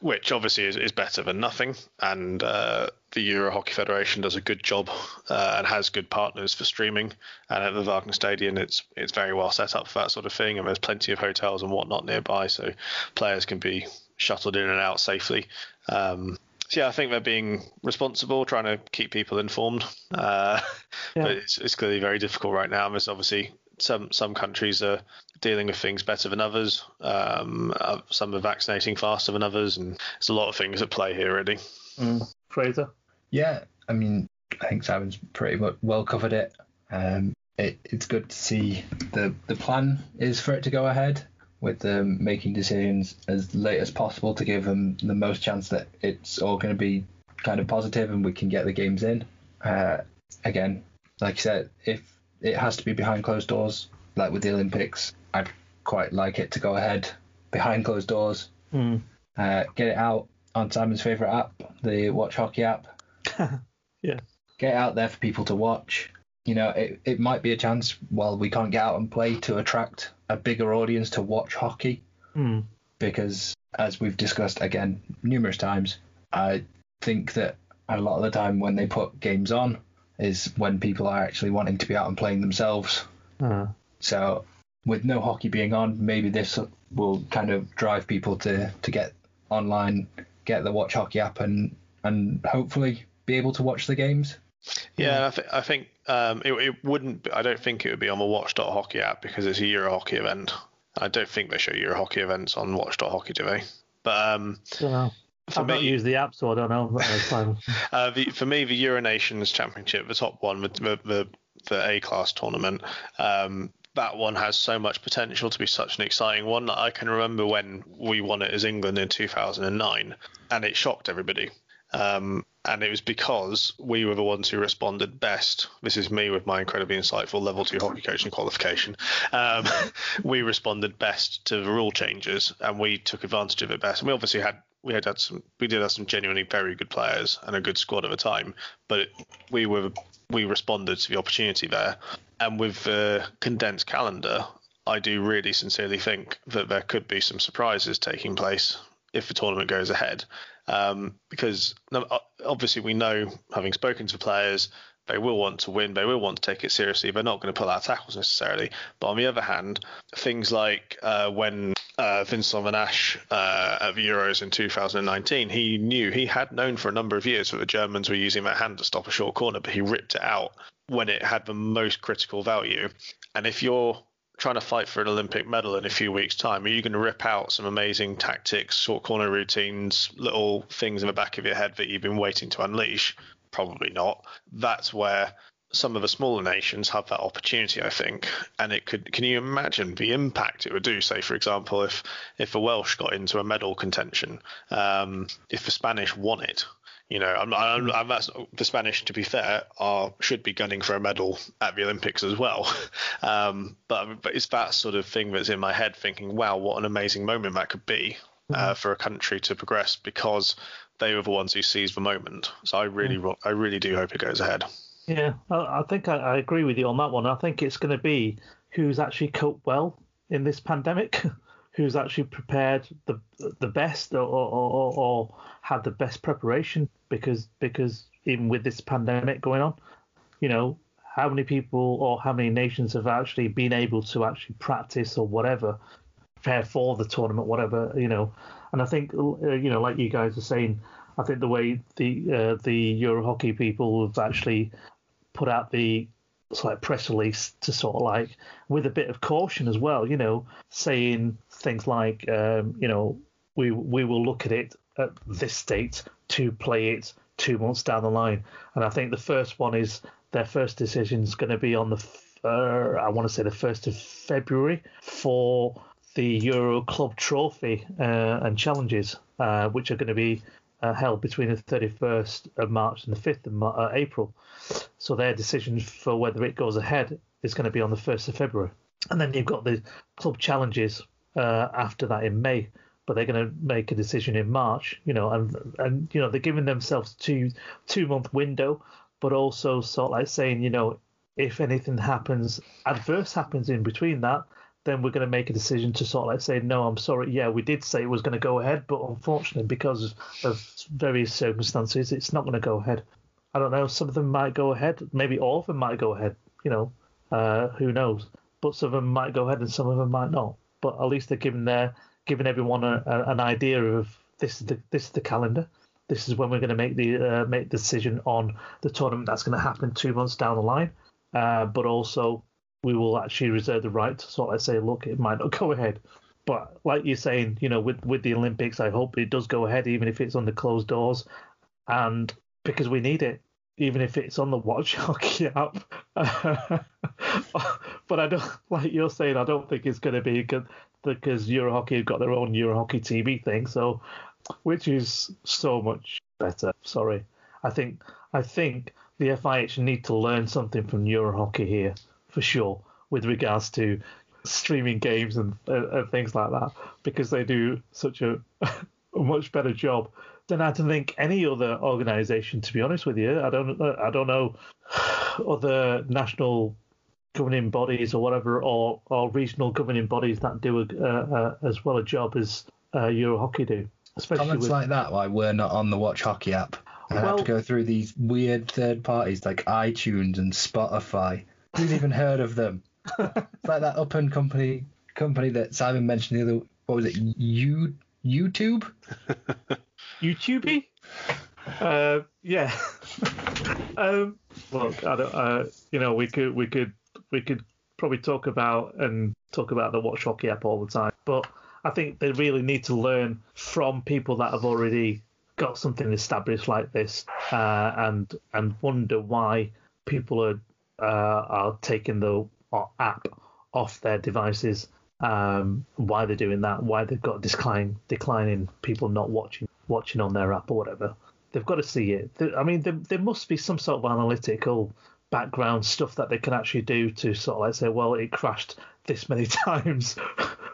which obviously is, is better than nothing. And uh, the Euro Hockey Federation does a good job uh, and has good partners for streaming. And at the Wagener Stadium, it's it's very well set up for that sort of thing, and there's plenty of hotels and whatnot nearby, so players can be shuttled in and out safely. Um, so yeah, I think they're being responsible, trying to keep people informed. Uh, [LAUGHS] yeah. But it's, it's clearly very difficult right now. And there's obviously some some countries are dealing with things better than others. Um, uh, some are vaccinating faster than others, and there's a lot of things at play here, really. Mm. Fraser. Yeah, I mean, I think Simon's pretty much well covered it. Um, it it's good to see the the plan is for it to go ahead with them making decisions as late as possible to give them the most chance that it's all going to be kind of positive and we can get the games in. Uh, again, like you said, if it has to be behind closed doors, like with the Olympics, I'd quite like it to go ahead behind closed doors. Mm. Uh, get it out on Simon's favourite app, the Watch Hockey app. [LAUGHS] yeah. Get it out there for people to watch. You know, it, it might be a chance while we can't get out and play to attract a bigger audience to watch hockey. Mm. Because, as we've discussed again numerous times, I think that a lot of the time when they put games on is when people are actually wanting to be out and playing themselves. Uh. So, with no hockey being on, maybe this will kind of drive people to, to get online, get the Watch Hockey app, and and hopefully be able to watch the games. Yeah, I, th- I think um, it, it wouldn't. I don't think it would be on the Watch.hockey app because it's a Euro hockey event. I don't think they show Euro hockey events on Watch.hockey, do they? But um, don't know. For I've me, not used the app, so I don't know. [LAUGHS] uh, the, for me, the Euro Nations Championship, the top one, the the, the A class tournament, um, that one has so much potential to be such an exciting one. I can remember when we won it as England in 2009, and it shocked everybody. Um, and it was because we were the ones who responded best. This is me with my incredibly insightful level two hockey coaching qualification. Um, [LAUGHS] we responded best to the rule changes, and we took advantage of it best. And we obviously had we had, had some we did have some genuinely very good players and a good squad at the time, but we were we responded to the opportunity there. And with the condensed calendar, I do really sincerely think that there could be some surprises taking place if the tournament goes ahead. Um, because obviously we know, having spoken to players, they will want to win. They will want to take it seriously. They're not going to pull out tackles necessarily. But on the other hand, things like uh, when uh, Vincent Vanasch uh, at the Euros in 2019, he knew he had known for a number of years that the Germans were using that hand to stop a short corner, but he ripped it out when it had the most critical value. And if you're trying to fight for an Olympic medal in a few weeks' time, are you going to rip out some amazing tactics, short corner routines, little things in the back of your head that you've been waiting to unleash? Probably not. That's where some of the smaller nations have that opportunity, I think. And it could can you imagine the impact it would do, say, for example, if if the Welsh got into a medal contention, um, if the Spanish won it, you know, I'm, I'm, I'm, that's, the Spanish, to be fair, are should be gunning for a medal at the Olympics as well. [LAUGHS] Um, but but it's that sort of thing that's in my head, thinking, wow, what an amazing moment that could be uh, mm-hmm. for a country to progress because they were the ones who seized the moment. So I really, mm. I really do hope it goes ahead. Yeah, I, I think I, I, agree with you on that one. I think it's going to be who's actually coped well in this pandemic. [LAUGHS] who's actually prepared the the best or, or, or, had the best preparation because because even with this pandemic going on, you know, how many people or how many nations have actually been able to actually practice or whatever, prepare for the tournament, whatever, you know. And I think, uh, you know, like you guys are saying, I think the way the uh, the Euro hockey people have actually put out the of press release to sort of like with a bit of caution as well, you know, saying things like, um, you know, we we will look at it at this date to play it two months down the line. And I think the first one is their first decision is going to be on the uh, I want to say the first of February for the Euro Club Trophy uh, and challenges, uh, which are going to be uh, held between the 31st of March and the 5th of uh, April. So their decision for whether it goes ahead is going to be on the 1st of February. And then you've got the club challenges uh, after that in May, but they're going to make a decision in March. You know, and and you know they're giving themselves two two month window, but also sort of like saying, you know, if anything happens adverse happens in between that, then we're going to make a decision to sort of like say, no, I'm sorry, yeah, we did say it was going to go ahead, but unfortunately, because of various circumstances, it's not going to go ahead. I don't know. Some of them might go ahead. Maybe all of them might go ahead. You know, uh, who knows? But some of them might go ahead and some of them might not. But at least they're giving their giving everyone a, a, an idea of this is the this is the calendar. This is when we're going to make the uh, make the decision on the tournament that's going to happen two months down the line. Uh, but also, we will actually reserve the right to sort of say, look, it might not [LAUGHS] go ahead. But like you're saying, you know, with with the Olympics, I hope it does go ahead, even if it's under closed doors, and because we need it, even if it's on the Watch [LAUGHS] Hockey app. [LAUGHS] but I don't, like you're saying, I don't think it's going to be good because Eurohockey have got their own Eurohockey TV thing, so which is so much better. Sorry, I think I think the FIH need to learn something from Eurohockey here for sure with regards to streaming games and, uh, and things like that because they do such a, [LAUGHS] a much better job than I don't think any other organisation. To be honest with you, I don't I don't know [SIGHS] other national governing bodies or whatever, or, or regional governing bodies that do a, uh, uh, as well a job as uh, Eurohockey do. Especially Comments with, like that, why we're not on the Watch Hockey app. I have to go through these weird third parties like iTunes and Spotify. Who's even heard of them? [LAUGHS] it's like that up and company company that Simon mentioned the other. What was it? You YouTube? YouTube. Uh, yeah. [LAUGHS] um, look, I don't. Uh, you know, we could we could we could probably talk about and talk about the Watch Hockey app all the time, but I think they really need to learn from people that have already got something established like this, uh, and and wonder why people are uh, are taking the app off their devices. Um, why they're doing that? Why they've got decline declining people not watching watching on their app or whatever. They've got to see it. I mean, there, there must be some sort of analytical background stuff that they can actually do to sort of like say, well, it crashed this many [LAUGHS] times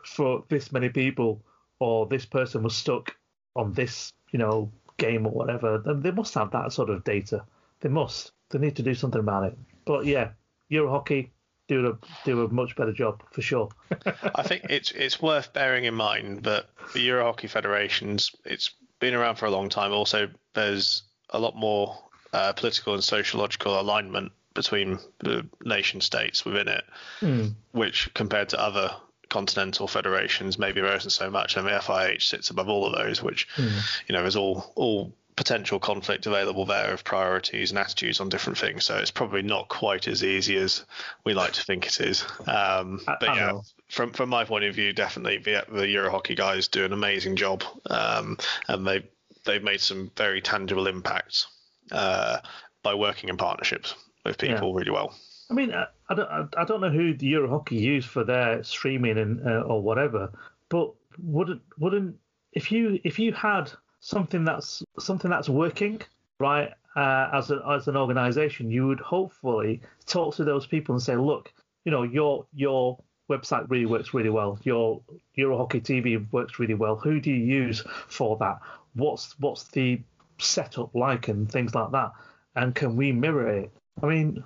for this many people, or this person was stuck on this, you know, game or whatever. They must have that sort of data. They must. They need to do something about it. But yeah, Euro hockey do a do a much better job for sure. [LAUGHS] I think it's it's worth bearing in mind that the Euro Hockey Federations it's been around for a long time. Also, there's a lot more uh, political and sociological alignment between the nation states within it, Hmm. which compared to other continental federations maybe there isn't so much. And the FIH sits above all of those, which you know there's all all potential conflict available there of priorities and attitudes on different things. So it's probably not quite as easy as we like to think it is. Um, but yeah, know. from from my point of view, definitely the the Euro hockey guys do an amazing job, um, and they they've made some very tangible impacts uh, by working in partnerships with people really well. I mean, I, I don't, I- I don't know who the Euro Hockey use for their streaming and uh, or whatever, but wouldn't wouldn't if you if you had something that's something that's working right uh, as an as an organisation, you would hopefully talk to those people and say, look, you know, your your website really works really well. Your Euro Hockey TV works really well. Who do you use for that? What's what's the setup like and things like that? And can we mirror it? I mean,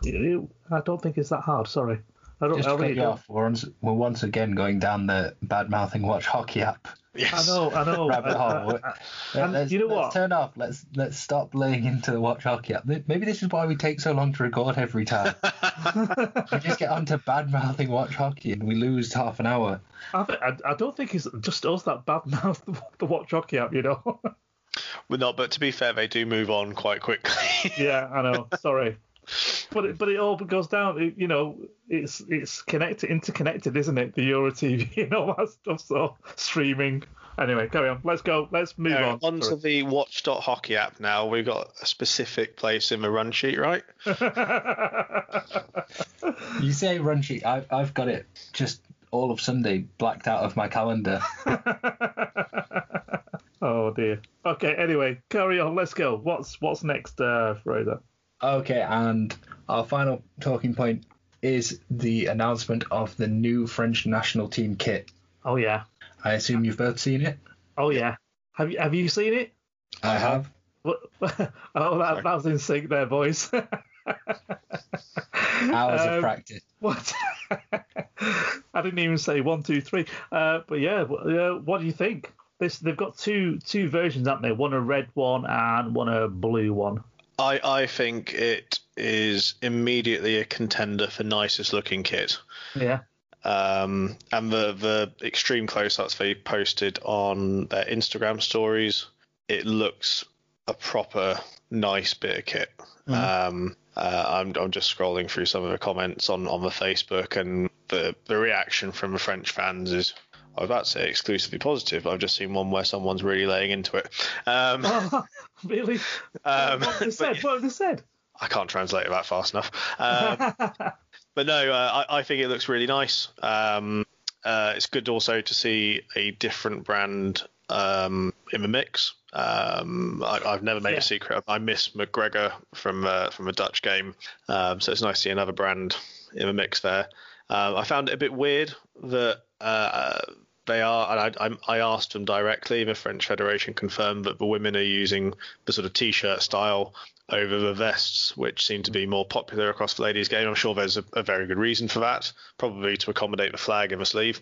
I don't think it's that hard. Sorry, I don't. Just I to cut you don't. off, we're, once, we're once again going down the bad mouthing watch hockey app Yes. I know, I know. [LAUGHS] rabbit hole. [LAUGHS] Let- let's, you know let's what? turn off. Let's let's stop laying into the watch hockey app. Maybe this is why we take so long to record every time. [LAUGHS] we just get onto bad mouthing watch hockey and we lose half an hour. I, th- I, I don't think it's just us that bad mouth the, the Watch Hockey app, you know. But not. But to be fair, they do move on quite quickly. yeah, I know. Sorry, but it, but it all goes down. It, you know, it's it's connected, interconnected, isn't it? The Euro TV [LAUGHS] and all that stuff. So streaming. Anyway, carry on. Let's go. Let's move Yeah, on. onto Sorry. the Watch.hockey app now. We've got a specific place in the run sheet, right? [LAUGHS] You say run sheet. I've I've got it just all of Sunday blacked out of my calendar. [LAUGHS] oh dear. Okay. Anyway, carry on. Let's go. What's what's next, uh, Fraser? Okay, and our final talking point is the announcement of the new French national team kit. Oh yeah. I assume you've both seen it. Oh yeah. Have you have you seen it? I have. What- [LAUGHS] oh, that, that was in sync there, boys. [LAUGHS] Hours Um, of practice. What? [LAUGHS] I didn't even say one, two, three. Uh, but yeah, uh, what do you think? This they've got two two versions, haven't they? One a red one and one a blue one. I, I think it is immediately a contender for nicest looking kit. Yeah. Um, and the the extreme close-ups they posted on their Instagram stories, it looks a proper nice bit of kit. Um, uh, I'm I'm just scrolling through some of the comments on on the Facebook, and the the reaction from the French fans is. I was about to say exclusively positive, but I've just seen one where someone's really laying into it. Um, [LAUGHS] really? um, what have they said? What have they said? I can't translate it that fast enough. Um, [LAUGHS] but no, uh, I, I think it looks really nice. Um, uh, it's good also to see a different brand um, in the mix. Um, I, I've never made Yeah. a secret. I miss McGregor from uh, from a Dutch game, um, so it's nice to see another brand in the mix there. Um, I found it a bit weird that uh, they are, and I, I, I asked them directly. The French Federation confirmed that the women are using the sort of t-shirt style over the vests, which seem to be more popular across the ladies' game. I'm sure there's a, a very good reason for that, probably to accommodate the flag in the sleeve.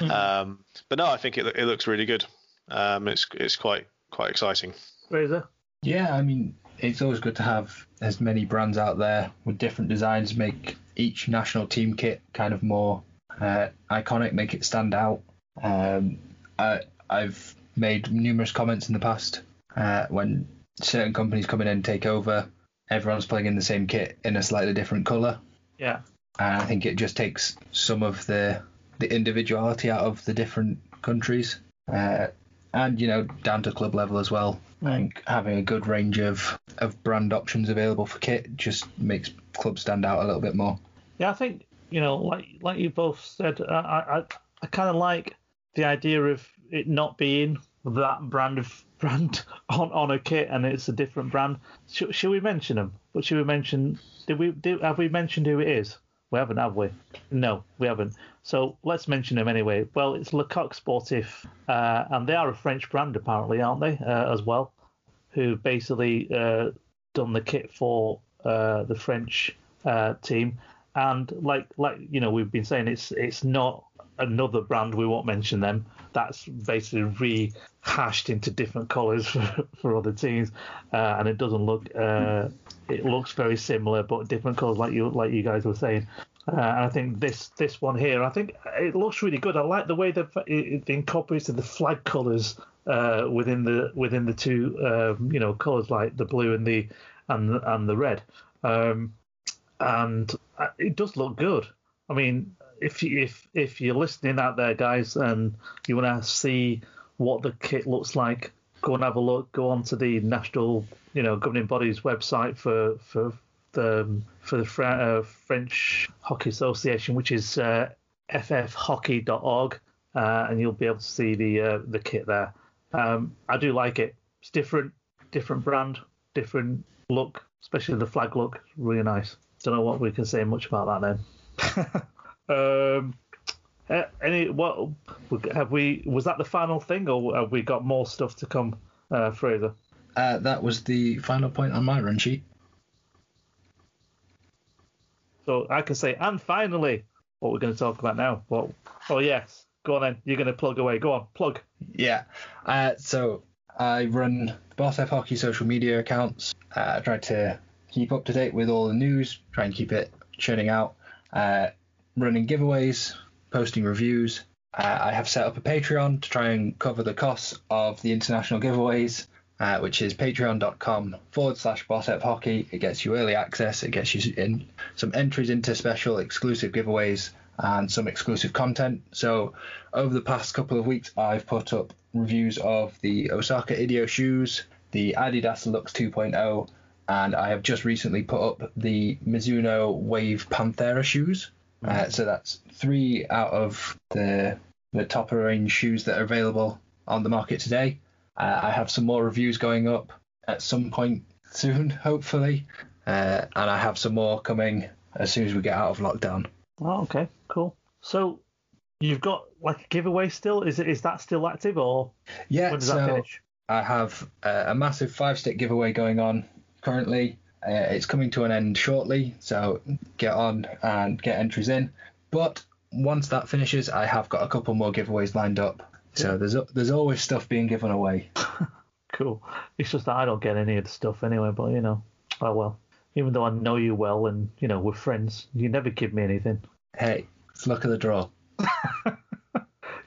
Um, but no, I think it, it looks really good. Um, it's it's quite quite exciting. Razor? Yeah, I mean, it's always good to have as many brands out there with different designs, make each national team kit kind of more uh, iconic, make it stand out. Um, I, I've made numerous comments in the past uh, when certain companies come in and take over, everyone's playing in the same kit in a slightly different colour. Yeah. And I think it just takes some of the the individuality out of the different countries, uh, and you know down to club level as well. I think having a good range of of brand options available for kit just makes clubs stand out a little bit more. Yeah, I think you know, like like you both said, I I, I kind of like the idea of it not being that brand of [LAUGHS] brand on, on a kit and it's a different brand. Should, should we mention them? But should we mention? Did we did, have we mentioned who it is? We haven't, have we? No, we haven't. So let's mention them anyway. Well, it's Le Coq Sportif, uh, and they are a French brand apparently, aren't they? Uh, as well, who basically uh, done the kit for uh, the French uh, team. And like like you know, we've been saying it's it's not another brand. We won't mention them. That's basically rehashed into different colours [LAUGHS] for, for other teams, uh, and it doesn't look. Uh, it looks very similar, but different colours, like you like you guys were saying. Uh, and I think this this one here, I think it looks really good. I like the way they've it, incorporated the flag colours uh, within the within the two um, you know colours like the blue and the and and the red. Um, and uh, it does look good. I mean, if you, if if you're listening out there, guys, and you want to see what the kit looks like, go and have a look. Go on to the national, you know, governing body's website for for the for the uh, French Hockey Association, which is uh, ffhockey.org, uh, and you'll be able to see the uh, the kit there. Um, I do like it. It's different, different brand, different look, especially the flag look. Really nice. Don't know what we can say much about that then. [LAUGHS] um, uh, any what have we? Was that the final thing, or have we got more stuff to come, uh, Fraser? Uh, that was the final point on my run sheet. So I can say, and finally, what we're going to talk about now. Well, oh yes, go on then. You're going to plug away. Go on, plug. Yeah. Uh, so I run Boss F Hockey social media accounts. Uh, I try to keep up to date with all the news, try and keep it churning out. Uh, running giveaways, posting reviews. Uh, I have set up a Patreon to try and cover the costs of the international giveaways, uh, which is patreon.com forward slash Boss Hockey. It gets you early access, it gets you in some entries into special exclusive giveaways and some exclusive content. So over the past couple of weeks, I've put up reviews of the Osaka Ido shoes, the Adidas Lux 2.0, and I have just recently put up the Mizuno Wave Panthera shoes. Uh, so that's three out of the the top range shoes that are available on the market today. Uh, I have some more reviews going up at some point soon, [LAUGHS] hopefully, uh, and I have some more coming as soon as we get out of lockdown. Oh, okay, cool. So you've got like a giveaway still? Is it is that still active or Yeah, when does so that finish? I have uh, a massive five stick giveaway going on currently. Uh, it's coming to an end shortly, so get on and get entries in. But once that finishes, I have got a couple more giveaways lined up. So there's there's always stuff being given away. [LAUGHS] Cool. It's just that I don't get any of the stuff anyway, but you know, oh well. Even though I know you well and you know we're friends, you never give me anything. Hey, it's luck of the draw. [LAUGHS]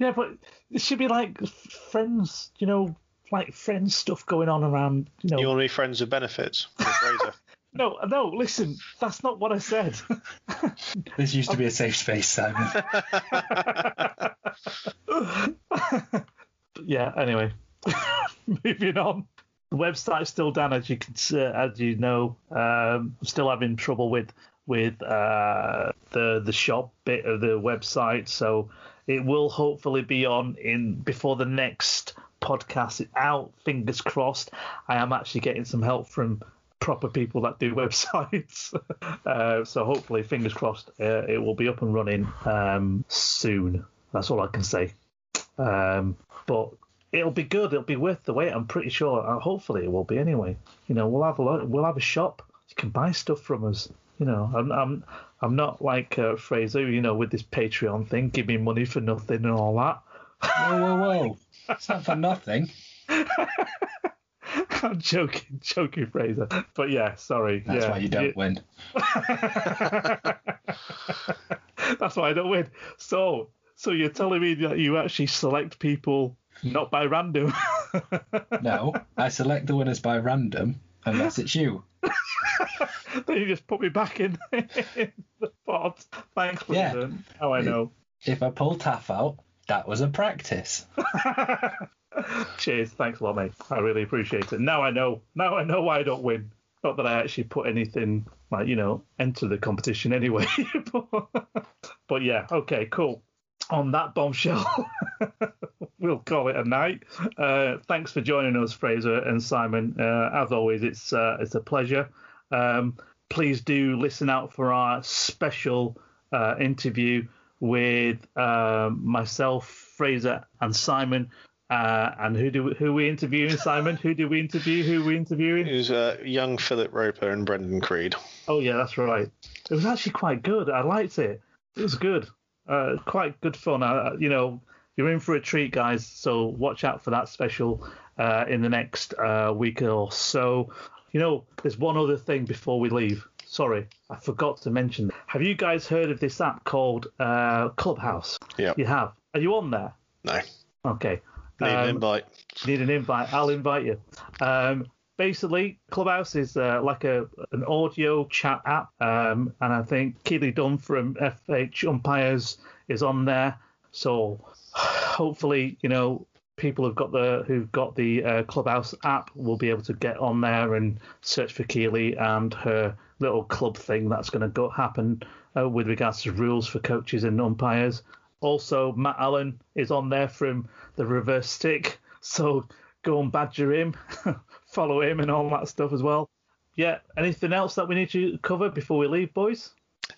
Yeah, but it should be like friends, you know, like friends stuff going on around, you know. You want to be friends with benefits? with Fraser? [LAUGHS] No, no, listen, that's not what I said. [LAUGHS] This used to be a safe space, Simon. [LAUGHS] yeah. Anyway, moving on. The website's still down, as you can see, as you know. Um, still having trouble with with uh, the the shop bit of the website, so it will hopefully be on in before the next podcast is out. Fingers crossed. I am actually getting some help from proper people that do [LAUGHS] websites, uh, so hopefully, fingers crossed, uh, it will be up and running um, soon. That's all I can say. Um, but it'll be good. It'll be worth the wait. I'm pretty sure. Uh, hopefully, it will be anyway. You know, we'll have a lot, we'll have a shop. You can buy stuff from us. You know, I'm I'm I'm not like uh, Fraser. You know, with this Patreon thing, give me money for nothing and all that. whoa, whoa, whoa! [LAUGHS] It's not for nothing. [LAUGHS] I'm joking, joking, Fraser. But yeah, sorry. That's yeah. why you don't Yeah. win. [LAUGHS] That's why I don't win. So, so you're telling me that you actually select people not by random? [LAUGHS] No, I select the winners by random, unless it's you. then you just put me back in, in the pot. Thanks, Yeah. Fraser. How I know. If I pull Taff out, that was a practice. [LAUGHS] Cheers. Thanks a lot, mate. I really appreciate it. Now I know. Now I know why I don't win. Not that I actually put anything like you know enter the competition anyway. but, [LAUGHS] but yeah, okay, cool. On that bombshell, [LAUGHS] we'll call it a night. Uh, thanks for joining us, Fraser and Simon. Uh, as always, it's uh, it's a pleasure. Um, please do listen out for our special uh, interview with um myself, Fraser, and Simon. Uh, and who do we, who we interviewing, Simon? Who do we interview? Who we interviewing? It was uh, young Philip Roper and Brendan Creed. Oh yeah, that's right. It was actually quite good. I liked it. It was good. Uh, quite good fun. Uh, you know, you're in for a treat, guys. So watch out for that special uh, in the next uh, week or so. You know, there's one other thing before we leave. Sorry, I forgot to mention. Have you guys heard of this app called uh, Clubhouse? Yeah. You have. Are you on there? No, Okay. need an Um, invite. need an invite, I'll invite you. Um, basically, Clubhouse is uh, like a an audio chat app, um, and I think Keely Dunn from FH Umpires is on there. So [SIGHS] hopefully, you know, people who've got the who've got the uh, Clubhouse app will be able to get on there and search for Keely and her little club thing that's going to go happen uh, with regards to rules for coaches and umpires. Also, Matt Allen is on there from the reverse stick, so go and badger him, [LAUGHS] follow him, and all that stuff as well. Yeah, anything else that we need to cover before we leave, boys?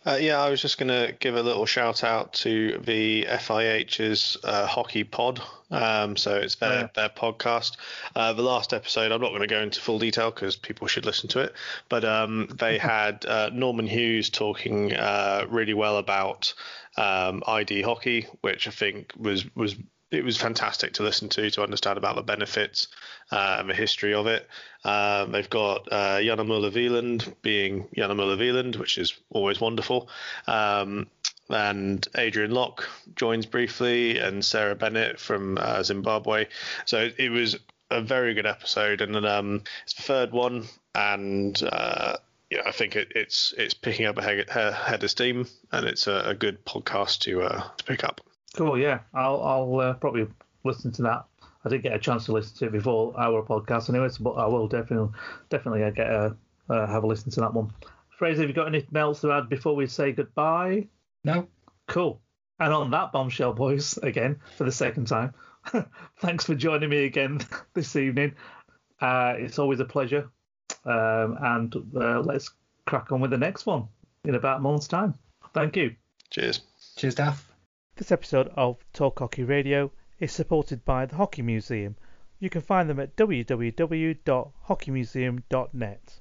Uh, yeah, I was just going to give a little shout out to the FIH's uh, hockey pod. Um, so it's their, Yeah. their podcast. Uh, the last episode, I'm not going to go into full detail because people should listen to it. But um, they [LAUGHS] had uh, Norman Hughes talking uh, really well about um, ID hockey, which I think was was it was fantastic to listen to to understand about the benefits and the history of it. Um, they've got uh, Janne Müller-Wieland being Janne Müller-Wieland, which is always wonderful. Um, and Adrian Locke joins briefly, and Sarah Bennett from uh, Zimbabwe. So it, it was a very good episode, and um, it's the third one, and uh, yeah, I think it, it's it's picking up a head, head of steam, and it's a, a good podcast to uh, to pick up. Cool, yeah. I'll I'll uh, probably listen to that. I didn't get a chance to listen to it before our podcast, anyways, but I will definitely definitely uh, get a uh, have a listen to that one. Fraser, have you got anything else to add before we say goodbye? No, Cool. And on that bombshell, boys, again for the second time, [LAUGHS] thanks for joining me again [LAUGHS] this evening. Uh, it's always a pleasure. Um, and uh, let's crack on with the next one in about a month's time. Thank you. Cheers. cheers, Taff. This episode of Talk Hockey Radio is supported by the Hockey Museum. You can find them at www.hockeymuseum.net.